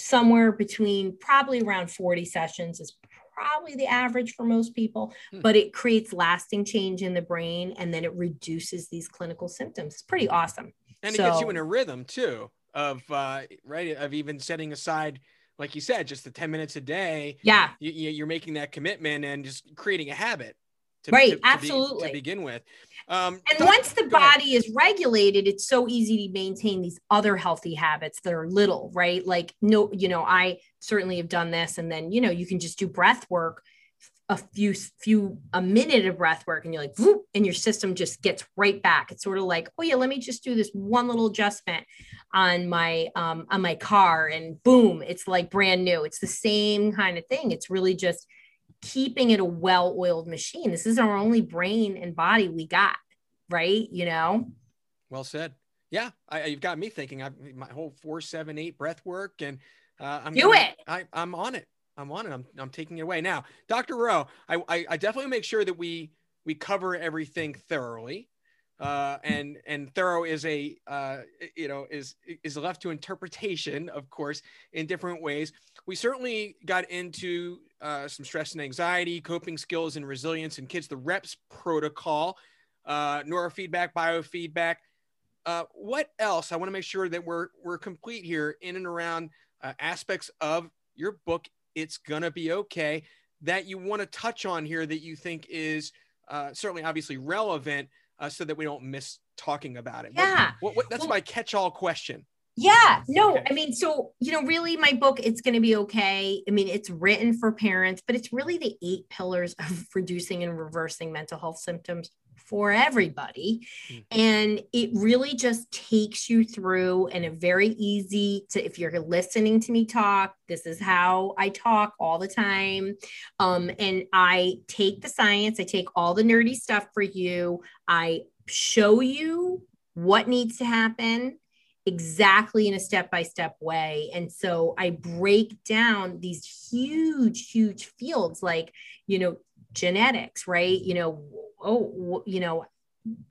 somewhere between probably around 40 sessions is probably the average for most people, hmm. but it creates lasting change in the brain and then it reduces these clinical symptoms. It's pretty awesome. And so, it gets you in a rhythm too of uh, right of even setting aside like you said just the 10 minutes a day yeah you, are making that commitment and just creating a habit to, right to, absolutely to, be, to begin with. Um, and once the body ahead. is regulated it's so easy to maintain these other healthy habits that are little right? Like no you know i certainly have done this and then you know you can just do breath work a few few a minute of breath work and you're like whoop, and your system just gets right back. It's sort of like oh yeah let me just do this one little adjustment on my um, on my car and boom it's like brand new. It's the same kind of thing. It's really just keeping it a well-oiled machine. This is our only brain and body we got, right? You know. Well said. Yeah, I, you've got me thinking. I my whole four, seven, eight breath work, and uh, I'm do gonna, it. I, I'm on it. I'm on it. I'm, I'm taking it away now, Dr. Rowe. I, I, I definitely make sure that we we cover everything thoroughly uh, and and thorough is a uh, you know is is left to interpretation, of course, in different ways. We certainly got into uh, some stress and anxiety, coping skills, and resilience in kids. The REPS protocol, uh, neurofeedback, biofeedback. Uh, what else? I want to make sure that we're we're complete here in and around uh, aspects of your book. It's gonna be okay. That you want to touch on here that you think is uh, certainly obviously relevant uh, so that we don't miss talking about it. Yeah. What, what, what, that's well, my catch-all question. Yeah, no, okay. I mean, so, you know, really my book, it's going to be okay. I mean, it's written for parents, but it's really the eight pillars of reducing and reversing mental health symptoms for everybody. Mm-hmm. And it really just takes you through in a very easy to, if you're listening to me talk, this is how I talk all the time. Um, and I take the science, I take all the nerdy stuff for you. I show you what needs to happen exactly in a step by step way. And so I break down these huge, huge fields like, you know, genetics, right? You know, oh, you know,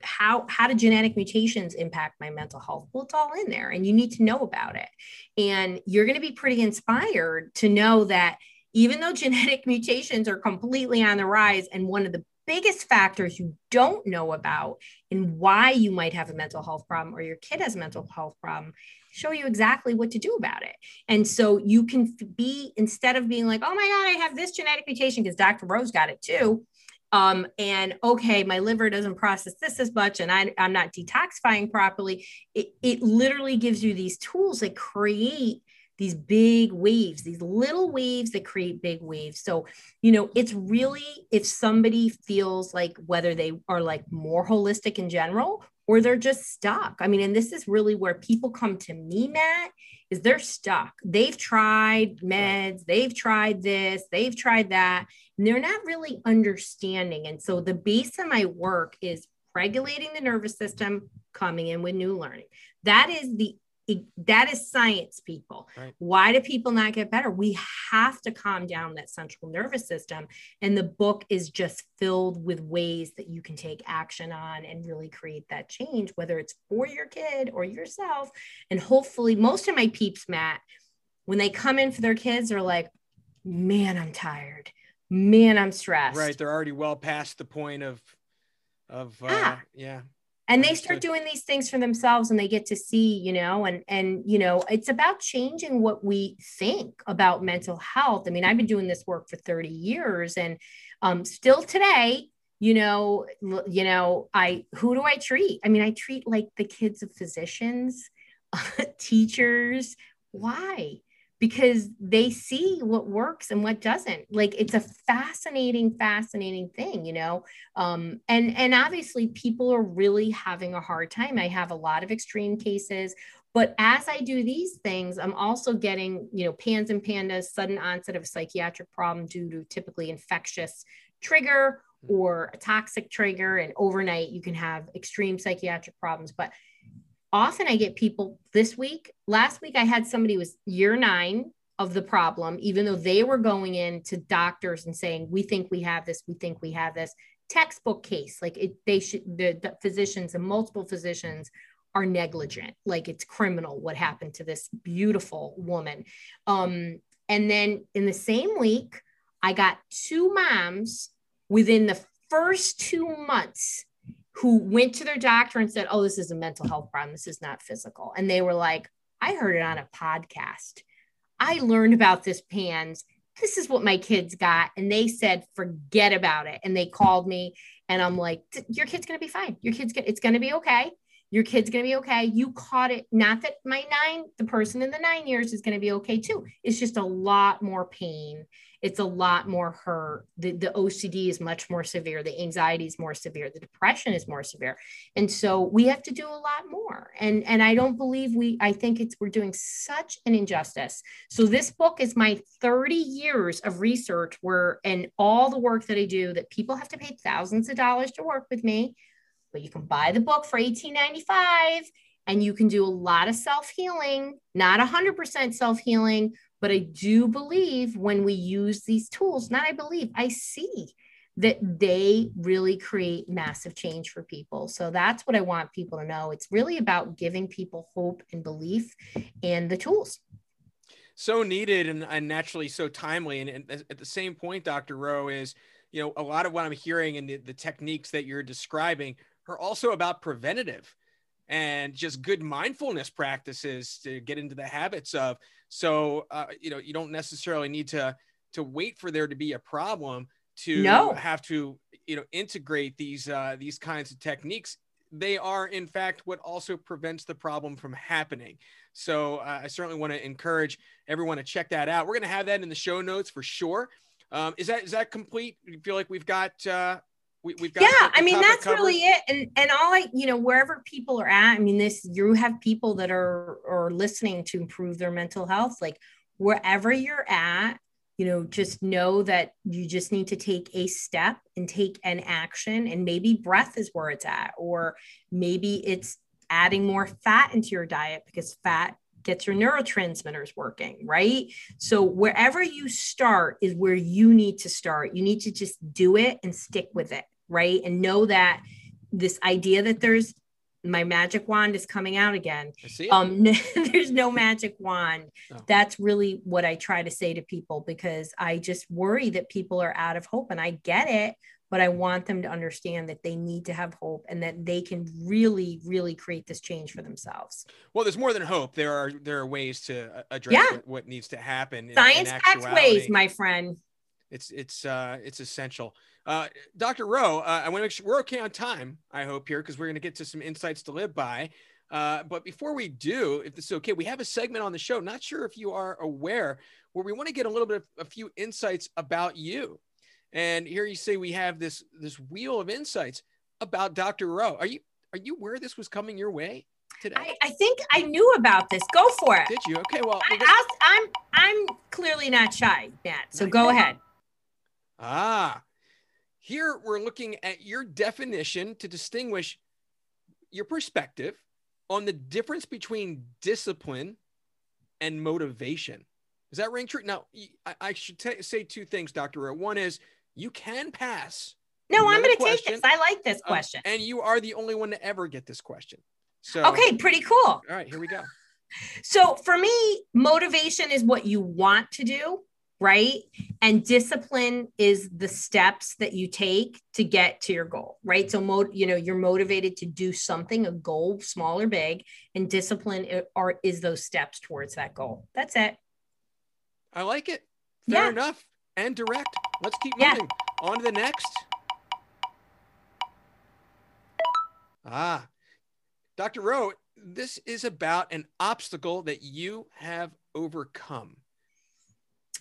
how how do genetic mutations impact my mental health? Well it's all in there and you need to know about it. And you're going to be pretty inspired to know that even though genetic mutations are completely on the rise and one of the biggest factors you don't know about and why you might have a mental health problem or your kid has a mental health problem show you exactly what to do about it. And so you can be instead of being like oh my god i have this genetic mutation because dr rose got it too um, and okay, my liver doesn't process this as much, and I, I'm not detoxifying properly. It, it literally gives you these tools that create these big waves, these little waves that create big waves. So, you know, it's really if somebody feels like whether they are like more holistic in general or they're just stuck. I mean, and this is really where people come to me, Matt, is they're stuck. They've tried meds, they've tried this, they've tried that, and they're not really understanding. And so the base of my work is regulating the nervous system, coming in with new learning. That is the that is science people. Right. why do people not get better? We have to calm down that central nervous system and the book is just filled with ways that you can take action on and really create that change whether it's for your kid or yourself. And hopefully most of my peeps matt when they come in for their kids are like man i'm tired. Man i'm stressed. Right they're already well past the point of of uh, yeah, yeah and they start doing these things for themselves and they get to see you know and and you know it's about changing what we think about mental health. I mean i've been doing this work for 30 years and um, still today you know you know i who do i treat? I mean i treat like the kids of physicians teachers. Why because they see what works and what doesn't. Like it's a fascinating fascinating thing you know? Um, and and obviously people are really having a hard time. I have a lot of extreme cases but as i do these things i'm also getting you know pans and pandas sudden onset of a psychiatric problem due to typically infectious trigger or a toxic trigger and overnight you can have extreme psychiatric problems. But often I get people this week. Last week I had somebody was year nine of the problem, even though they were going in to doctors and saying, "We think we have this. We think we have this." Textbook case, like it, they should. The, the physicians and multiple physicians are negligent. Like it's criminal what happened to this beautiful woman. Um, and then in the same week, I got two moms within the first two months who went to their doctor and said, Oh, this is a mental health problem. This is not physical. And they were like, I heard it on a podcast. I learned about this PANS. This is what my kids got. And they said, forget about it. And they called me and I'm like, your kid's going to be fine. Your kid's, gonna, it's going to be okay. Your kid's going to be okay. You caught it. Not that my nine, the person in the nine years is going to be okay too. It's just a lot more pain it's a lot more hurt. The, the OCD is much more severe. The anxiety is more severe. The depression is more severe. And so we have to do a lot more. And, and I don't believe we, I think it's, we're doing such an injustice. So this book is my 30 years of research where, and all the work that I do that people have to pay thousands of dollars to work with me, but you can buy the book for 1895 and you can do a lot of self-healing, not 100% self-healing, but I do believe when we use these tools, not I believe, I see that they really create massive change for people. So that's what I want people to know. It's really about giving people hope and belief and the tools. So needed and, and naturally so timely. And, and, at the same point, Dr. Rowe, is, you know, a lot of what I'm hearing and the, the techniques that you're describing are also about preventative and just good mindfulness practices to get into the habits of. So uh, you know you don't necessarily need to to wait for there to be a problem to no. have to you know integrate these uh, these kinds of techniques. They are in fact what also prevents the problem from happening. So uh, i certainly want to encourage everyone to check that out. We're going to have that in the show notes for sure. Um, is that is that complete? You feel like we've got uh, we, have got yeah i mean that's covered. really it and and all i you know wherever people are at i mean this you have people that are are listening to improve their mental health like wherever you're at you know just know that you just need to take a step and take an action and maybe breath is where it's at or maybe it's adding more fat into your diet because fat gets your neurotransmitters working, right? So wherever you start is where you need to start. You need to just do it and stick with it, right? And know that this idea that there's my magic wand is coming out again. Um, there's no magic wand. That's really what I try to say to people because I just worry that people are out of hope and I get it, but I want them to understand that they need to have hope and that they can really, really create this change for themselves. Well, there's more than hope. There are there are ways to uh, address yeah. what, what, needs to happen. Science backed ways, my friend. It's it's uh, it's essential. Uh, Dr. Rowe, uh, I want to make sure we're okay on time. I hope here because we're going to get to some insights to live by. Uh, but before we do, if this is okay, we have a segment on the show. Not sure if you are aware, where we want to get a little bit of a few insights about you. And here you say we have this this wheel of insights about Dr. Rowe. Are you are you aware this was coming your way today? I, I think I knew about this. Go for it. Did you? Okay, well, I, am I'm, I'm clearly not shy, Matt. So go ahead. Ah, here we're looking at your definition to distinguish your perspective on the difference between discipline and motivation. Does that ring true? Now, I, I should t- say two things, Dr. Rowe. One is you can pass. No, I'm going to take this. I like this um, question. Um, and you are the only one to ever get this question. So, okay, pretty cool. All right, here we go. So, for me, motivation is what you want to do, right? And discipline is the steps that you take to get to your goal, right? So, mo- you know, you're motivated to do something, a goal, small or big, and discipline are is those steps towards that goal. That's it. I like it. Fair yeah. enough. And direct. Let's keep yeah. moving. On to the next. Ah, Dr. Rowe, this is about an obstacle that you have overcome.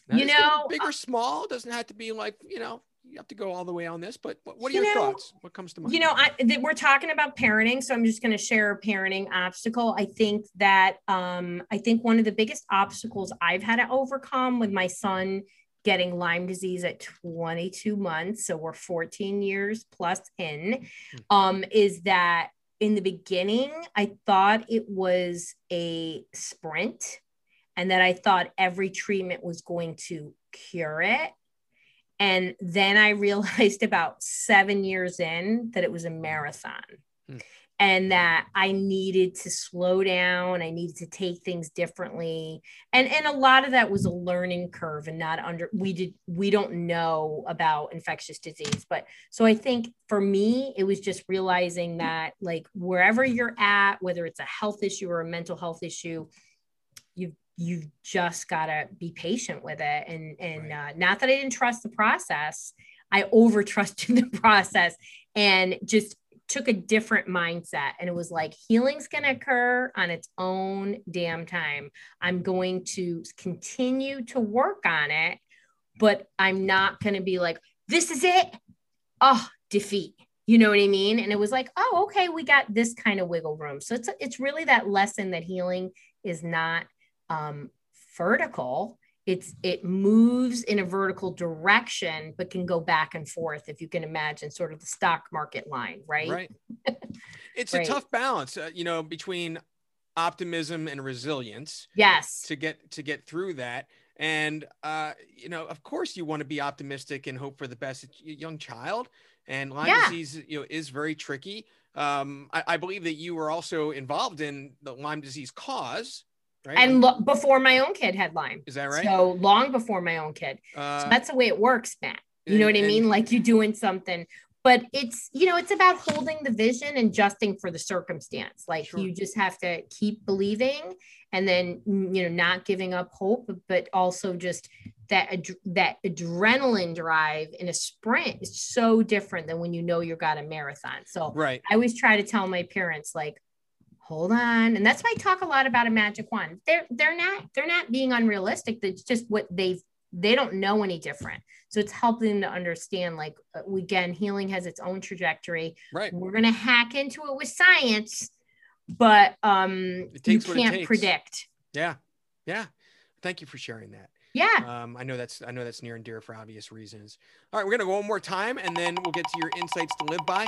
Now, you know, big or small doesn't have to be like, you know, you have to go all the way on this, but what, are you your know, thoughts? What comes to mind? You know, I, th- we're talking about parenting, so I'm just going to share a parenting obstacle. I think that um, I think one of the biggest obstacles I've had to overcome with my son getting Lyme disease at 22 months, so we're 14 years plus in, hmm. um, is that in the beginning I thought it was a sprint, and that I thought every treatment was going to cure it and then I realized about seven years in that it was a marathon hmm. And that I needed to slow down. I needed to take things differently. And, and a lot of that was a learning curve and not under, we did, we don't know about infectious disease. But so I think for me, it was just realizing that like wherever you're at, whether it's a health issue or a mental health issue, you've you've just got to be patient with it and and right. uh, not that i didn't trust the process i over trusted the process and just took a different mindset and it was like healing's going to occur on its own damn time. I'm going to continue to work on it but i'm not going to be like this is it. Oh defeat. You know what i mean? And it was like oh okay we got this kind of wiggle room. So it's it's really that lesson that healing is not um, vertical it's it moves in a vertical direction but can go back and forth if you can imagine sort of the stock market line right? Right. It's right. a tough balance uh, you know between optimism and resilience yes. to get to get through that. And uh, you know of course you want to be optimistic and hope for the best. Young child and lyme yeah. disease you know is very tricky. Um, I, I, believe that you were also involved in the lyme disease cause Right. And lo- before my own kid had Lyme. Is that right? So long before my own kid. Uh, so that's the way it works, Matt. You and, know what I mean? like you're doing something, but it's, you know, it's about holding the vision and adjusting for the circumstance. Like sure. you just have to keep believing and then, you know, not giving up hope, but also just that, ad- that adrenaline drive in a sprint is so different than when you know you've got a marathon. So right. I always try to tell my parents, like, hold on. And that's why i talk a lot about a magic wand. They're they're not they're not being unrealistic. That's just what they've they don't know any different. So it's helping them to understand like uh, again healing has its own trajectory. Right. We're going to hack into it with science but um you can't predict. Yeah. Yeah. Thank you for sharing that. Yeah. Um i know that's i know that's near and dear for obvious reasons. All right we're going to go one more time and then we'll get to your insights to live by.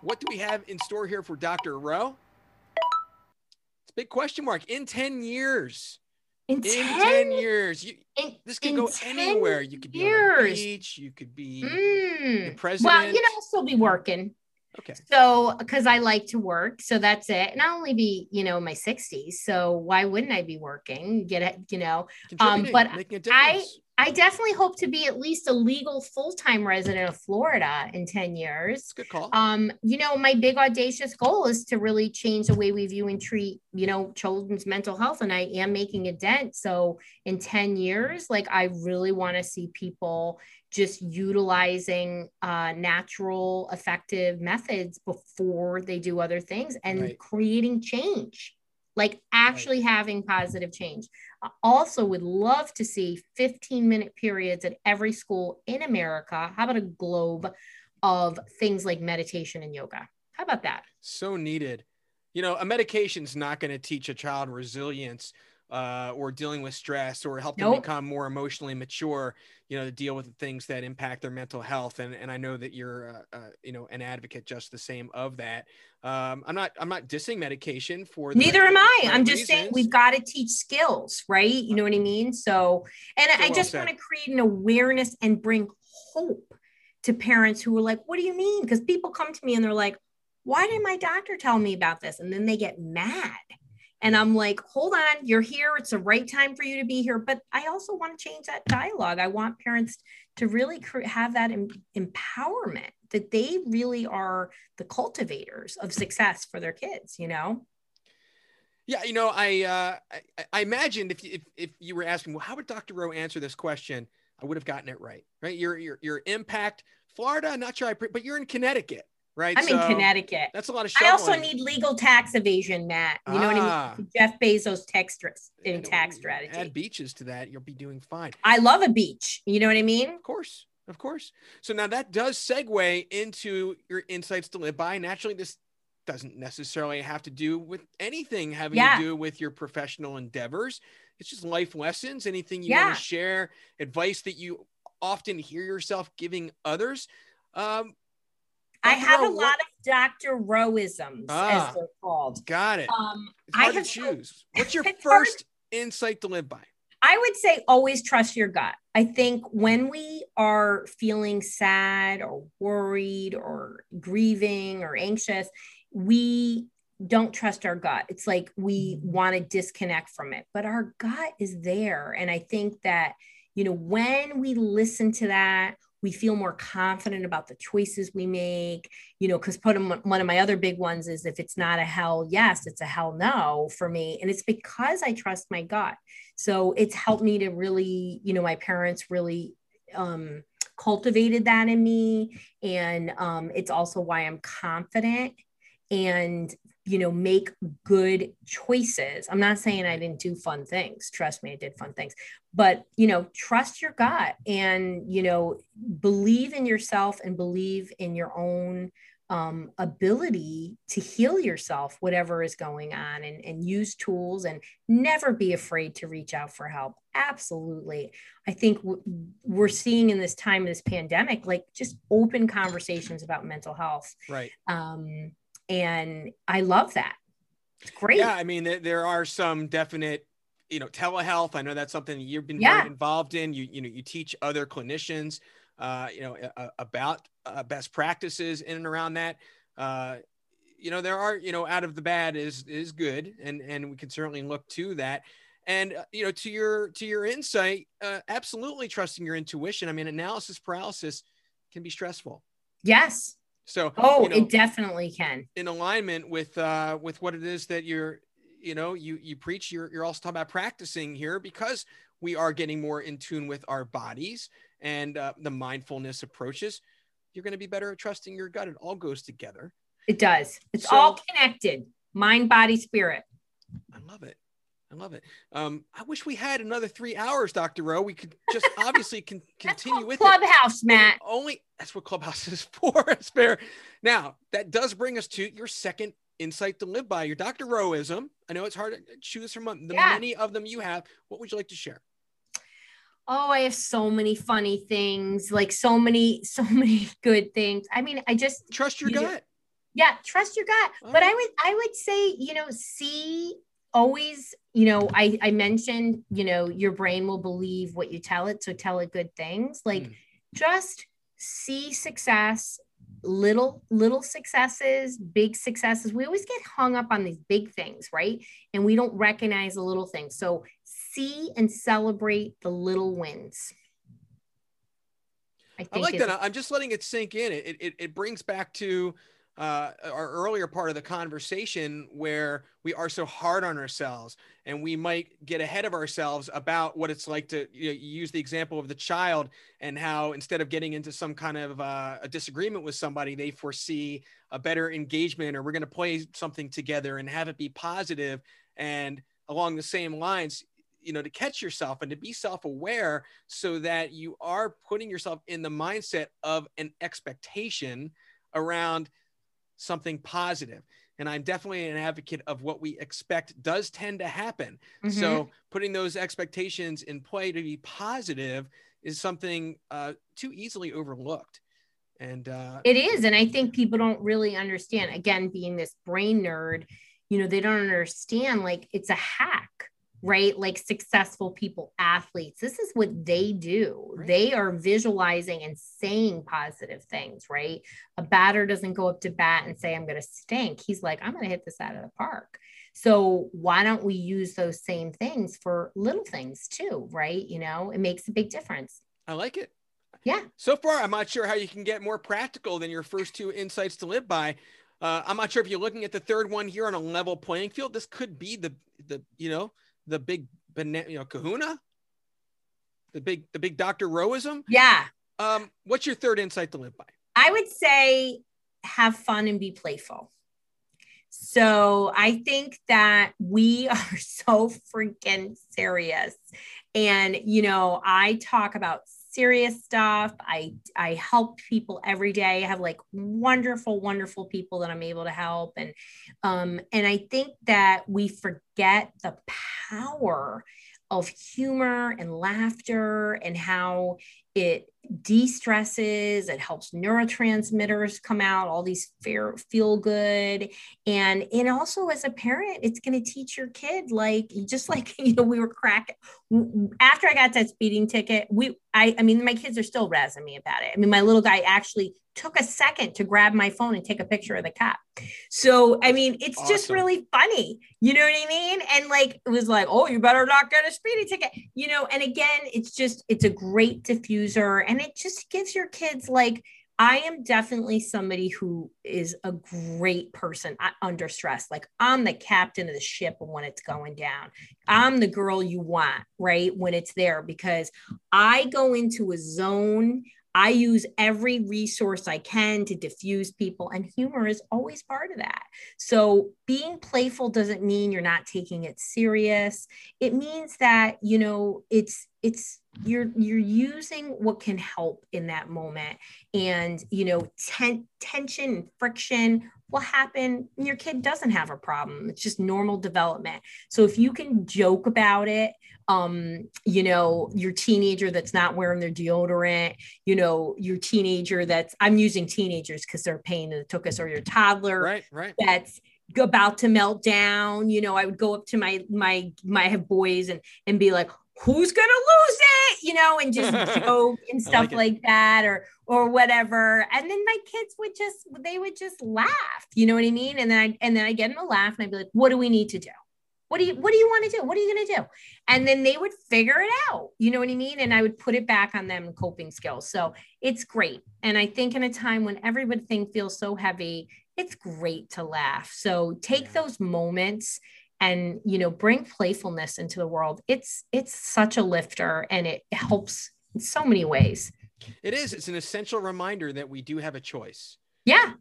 What do we have in store here for dr rowe big question mark. In 10 years. In, in 10, 10, years. You, in, this could go anywhere. You could be years. on the beach. You could be mm. the president well you know i'll still be working. Okay. So because i like to work. So that's it. And i'll only be you know in my 60s so why wouldn't i be working? Get it you know? Um but i I definitely hope to be at least a legal full-time resident of Florida in 10 years. good call. Um, you know, my big audacious goal is to really change the way we view and treat, you know, children's mental health. And I am making a dent. So in 10 years, like I really want to see people just utilizing uh, natural effective methods before they do other things and Right. creating change like actually having positive change. I also would love to see 15 minute periods at every school in america. How about a globe of things like meditation and yoga? How about that? So needed. You know, a medication's not going to teach a child resilience uh, or dealing with stress or help them Nope. become more emotionally mature, you know, to deal with the things that impact their mental health. And, and I know that you're, uh, uh, you know, an advocate just the same of that. Um, I'm not, I'm not dissing medication for the neither right- am i right i'm just saying we've got to teach skills right you know what i mean so and So i well just said. want to create an awareness and bring hope to parents who are like what do you mean because people come to me and they're like why did my doctor tell me about this and then they get mad and i'm like hold on you're here it's the right time for you to be here but i also want to change that dialogue i want parents to really have that em- empowerment that they really are the cultivators of success for their kids you know Yeah, you know, I uh, I, I imagined if, you- if if you were asking, well, how would Dr. Rowe answer this question? I would have gotten it right, right? Your your your impact, Florida, not sure I, but you're in Connecticut, right? I'm So in Connecticut. That's a lot of. I also need legal tax evasion, Matt. You know Ah. what I mean? Jeff Bezos tax str- in And tax Add strategy. beaches to that, you'll be doing fine. I love a beach. You know what I mean? Of course, of course. So now that does segue into your insights to live by. Naturally, this doesn't necessarily have to do with anything having Yeah. to do with your professional endeavors. It's just life lessons. Anything you Yeah. want to share, advice that you often hear yourself giving others. Um, I have a lot what- of Dr. Rowisms, Ah. as they're called. Got it. Um, I have choose. What's your It's hard. first insight to live by? I would say always trust your gut. I think when we are feeling sad or worried or grieving or anxious, we don't trust our gut. It's like we want to disconnect from it, but our gut is there. And I think that, you know, when we listen to that, we feel more confident about the choices we make, you know, because one of my other big ones is if it's not a hell yes, it's a hell no for me. And it's because I trust my gut. So it's helped me to really, you know, my parents really um, cultivated that in me. And um, it's also why I'm confident and, you know, make good choices. I'm not saying I didn't do fun things. Trust me, I did fun things. But, you know, trust your gut and, you know, believe in yourself and believe in your own um, ability to heal yourself, whatever is going on, and, and use tools and never be afraid to reach out for help. Absolutely. I think w- we're seeing in this time of this pandemic, like just open conversations about mental health. Right. Um, and I love that. It's great. Yeah, I mean, there, there are some definite, you know, telehealth. I know that's something you've been Yeah. very involved in. You, you know, you teach other clinicians, uh, you know, uh, about uh, best practices in and around that. Uh, you know, there are, you know, out of the bad is is good, and and we can certainly look to that. And uh, you know, to your to your insight, uh, absolutely trusting your intuition. I mean, analysis paralysis can be stressful. Yes. So, Oh, you know, it definitely can. in alignment with uh with what it is that you're you know you you preach you're you're also talking about practicing here because we are getting more in tune with our bodies and uh, the mindfulness approaches you're going to be better at trusting your gut it all goes together It does. It's So- all connected mind, body, spirit. i love it i love it. Um i wish we had another three hours dr rowe. We could just obviously can continue with it. Clubhouse, Matt. only that's what clubhouse is for it's fair. Now that does bring us to your second insight to live by your dr roweism. I know it's hard to choose from the Yeah. many of them you have. What would you like to share? Oh, I have so many funny things, like so many, so many good things. I mean, I just trust your You gut. Yeah trust your gut. All but i would i would say you know see always you know i i mentioned you know your brain will believe what you tell it so tell it good things. Like Mm. just see success little little successes big successes. We always get hung up on these big things right? And we don't recognize the little things. So see and celebrate the little wins. I i like that. I'm just letting it sink in. It it, it brings back to uh, our earlier part of the conversation where we are so hard on ourselves and we might get ahead of ourselves about what it's like to you know, use the example of the child and how instead of getting into some kind of uh, a disagreement with somebody they foresee a better engagement or we're going to play something together and have it be positive. And along the same lines you know to catch yourself and to be self-aware so that you are putting yourself in the mindset of an expectation around something positive. And i'm definitely an advocate of what we expect does tend to happen. Mm-hmm. so putting those expectations in play to be positive is something uh, too easily overlooked. And uh, it is and i think people don't really understand again being this brain nerd you know they don't understand like it's a hack right? Like successful people, athletes. This is what they do. Right. They are visualizing and saying positive things, right? A batter doesn't go up to bat and say, I'm going to stink. He's like, I'm going to hit this out of the park. So why don't we use those same things for little things too, right? You know, it makes a big difference. I like it. Yeah. So far, I'm not sure how you can get more practical than your first two insights to live by. Uh, I'm not sure if you're looking at the third one here on a level playing field. This could be the the you know the big you know kahuna? The big the big dr roism yeah. Um what's your third insight to live by? I would say have fun and be playful. So i think that we are so freaking serious. And you know i talk about serious stuff. I I help people every day. I have like wonderful, wonderful people that I'm able to help. And um, and I think that we forget the power of humor and laughter and how it de-stresses it helps neurotransmitters come out all these fair, feel good and and also as a parent it's going to teach your kid like just like you know we were cracking after i got that speeding ticket we i i mean my kids are still razzing me about it i mean my little guy actually took a second to grab my phone and take a picture of the cop. So, I mean, it's awesome. just really funny. You know what I mean? And like, it was like, oh, you better not get a speeding ticket, you know? And again, it's just, it's a great diffuser and it just gives your kids like, I am definitely somebody who is a great person under stress. Like I'm the captain of the ship when it's going down. I'm the girl you want, right? When it's there, because I go into a zone. I use every resource I can to diffuse people, and humor is always part of that. So, being playful doesn't mean you're not taking it serious. It means that, you know, it's, it's, you're you're using what can help in that moment and you know ten, tension and friction will happen your kid doesn't have a problem it's just normal development so if you can joke about it um you know your teenager that's not wearing their deodorant you know your teenager that's i'm using teenagers because they're pain in the tuchus or your toddler right right. that's about to melt down you know i would go up to my my my have boys and and be like who's gonna lose it? You know and just joke and stuff like, like, that or or whatever. And then my kids would just they would just laugh you know what i mean? And then i and then i get them to laugh and i'd be like what do we need to do what do you what do you want to do? What are you going to do? And then they would figure it out you know what i mean? And i would put it back on them coping skills. So it's great. And i think in a time when everything feels so heavy it's great to laugh. So take those moments and you know bring playfulness into the world. It's it's such a lifter and it helps in so many ways. It is. It's an essential reminder that we do have a choice. Yeah.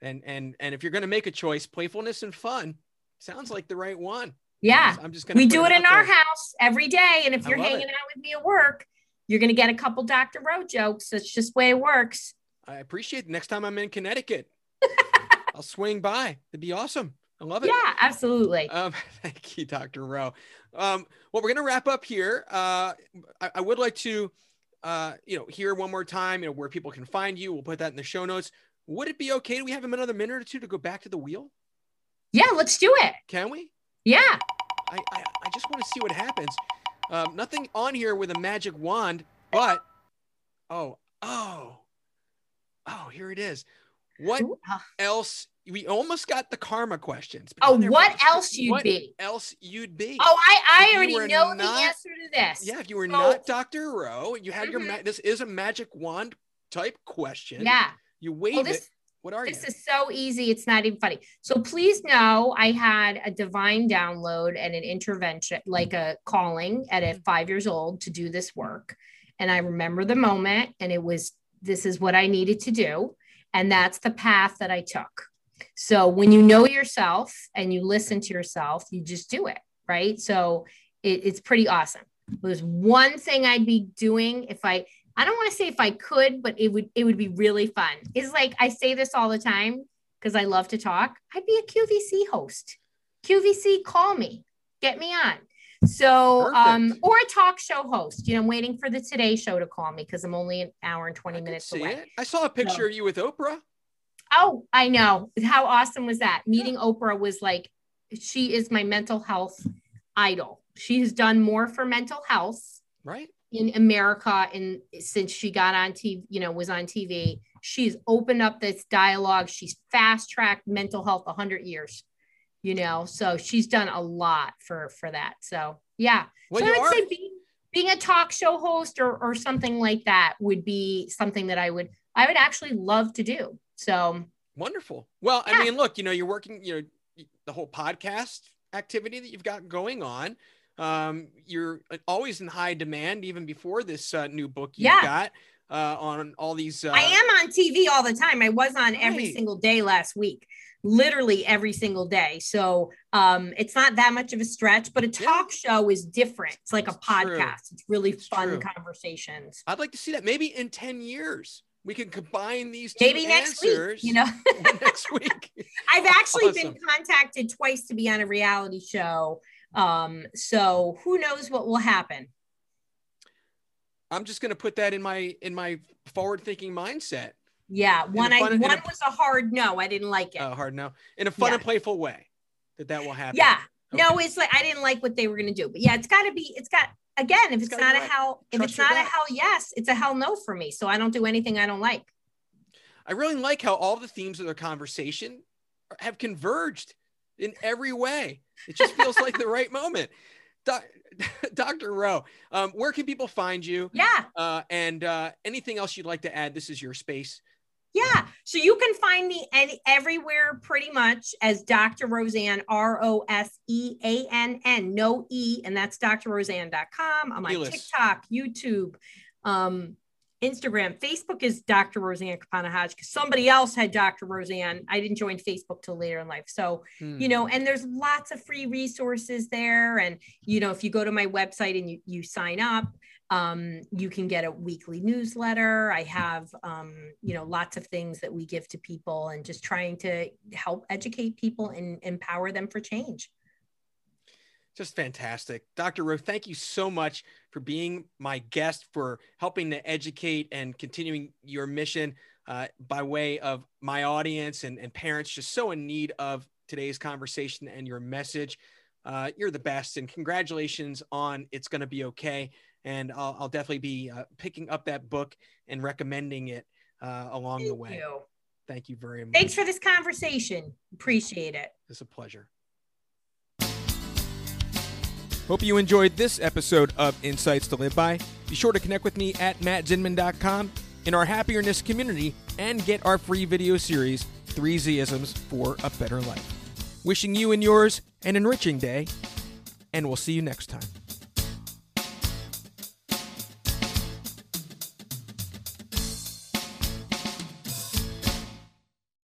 And and and if you're going to make a choice playfulness and fun sounds like the right one yeah i'm just gonna we do it, it in our there. house every day and if you're hanging it. out with me at work you're going to get a couple dr rowe jokes that's just the way it works i appreciate it next time i'm in connecticut i'll swing by it'd be awesome I love it. Yeah, absolutely. Um, thank you, Dr. Rowe. Um, well, we're going to wrap up here. Uh, I, I, would like to, uh, you know, hear one more time, you know, where people can find you. We'll put that in the show notes. Would it be okay? Do we have another minute or two to go back to the wheel? Yeah, let's do it. Can we? Yeah. I, I, I just want to see what happens. Um, nothing on here with a magic wand, but oh, oh, oh, here it is. What Ooh. else we almost got the karma questions. Oh, what else you'd what be? Else you'd be? Oh, I, I already know not, the answer to this. Yeah, if you were so, not Dr. Rowe, you had mm-hmm. your ma- this is a magic wand type question. Yeah. You wave well, this, it. What are this you? is so easy. It's not even funny. So please know I had a divine download and an intervention, like a calling at Mm-hmm. a five years old to do this work. And I remember the moment, and it was this is what I needed to do. And that's the path that I took. So when you know yourself and you listen to yourself, you just do it. Right. So it, it's pretty awesome. There's one thing I'd be doing if I I don't want to say if I could, but it would it would be really fun. Is like I say this all the time because I love to talk. I'd be a QVC host. QVC, call me, get me on. So, um, or a talk show host. You know, I'm waiting for the Today Show to call me because I'm only an hour and 20 I minutes away. it. I saw a picture So- of you with Oprah. Oh, I know. How awesome was that? Meeting Oprah was like, she is my mental health idol. She has done more for mental health Right? In America and since she got on TV, you know, was on TV, she's opened up this dialogue. She's fast tracked mental health 100 years, you know, so she's done a lot for for that. So, yeah. Well, so I would are. say being, being a talk show host or or something like that would be something that I would I would actually love to do. So, Wonderful. Well, Yeah. I mean, look, you know, you're working, you know, the whole podcast activity that you've got going on. Um, you're always in high demand, even before this uh, new book you've Yeah. got uh, on all these. Uh, I am on TV all the time. I was on every single day last week, literally every single day. So um, it's not that much of a stretch, but a Yeah. talk show is different. It's like a It's true. podcast. It's really It's fun true. conversations. I'd like to see that. Maybe in 10 years, we can combine these two Maybe next week, you know. next week. I've actually Awesome. been contacted twice to be on a reality show. Um, so who knows what will happen? I'm just going to put that in my in my forward thinking mindset. Yeah, one a I fun- one a- was a hard no. I didn't like it. Uh, hard no, in a fun Yeah. and playful way, that that will happen. Yeah. Okay. No, it's like I didn't like what they were gonna do. But yeah, it's gotta be, it's got again, if It's it's, not a hell, if Trust it's not a hell yes, it's a hell no for me. So I don't do anything I don't like. I really like how all the themes of the conversation have converged in every way. It just feels like the right moment. Doc, Dr. Rowe, um, where can people find you? Yeah. Uh, and uh, anything else you'd like to add? This is your space. Yeah. So you can find me any everywhere pretty much as Dr. Roseann, R O S E A N N, no E, and that's drroseann.com. I'm on. TikTok, YouTube, um, Instagram. Facebook is Dr. Roseann Capanna-Hodge because somebody else had Dr. Roseann. I didn't join Facebook till later in life. So Hmm. you know and there's lots of free resources there and you know if you go to my website and you, you sign up um, you can get a weekly newsletter i have um, you know lots of things that we give to people and just trying to help educate people and empower them for change just fantastic. Dr. Rowe, thank you so much for being my guest, for helping to educate and continuing your mission uh, by way of my audience and, and parents just so in need of today's conversation and your message. Uh, you're the best, and congratulations on It's Gonna Be Okay. And I'll, I'll definitely be uh, picking up that book and recommending it uh, along the way. you. Thank you very much. thanks for this conversation appreciate it It's a pleasure. Hope you enjoyed this episode of Insights to Live By. Be sure to connect with me at mattzinman.com in our Happierness community and get our free video series, Three Zisms for a Better Life. Wishing you and yours an enriching day, and we'll see you next time.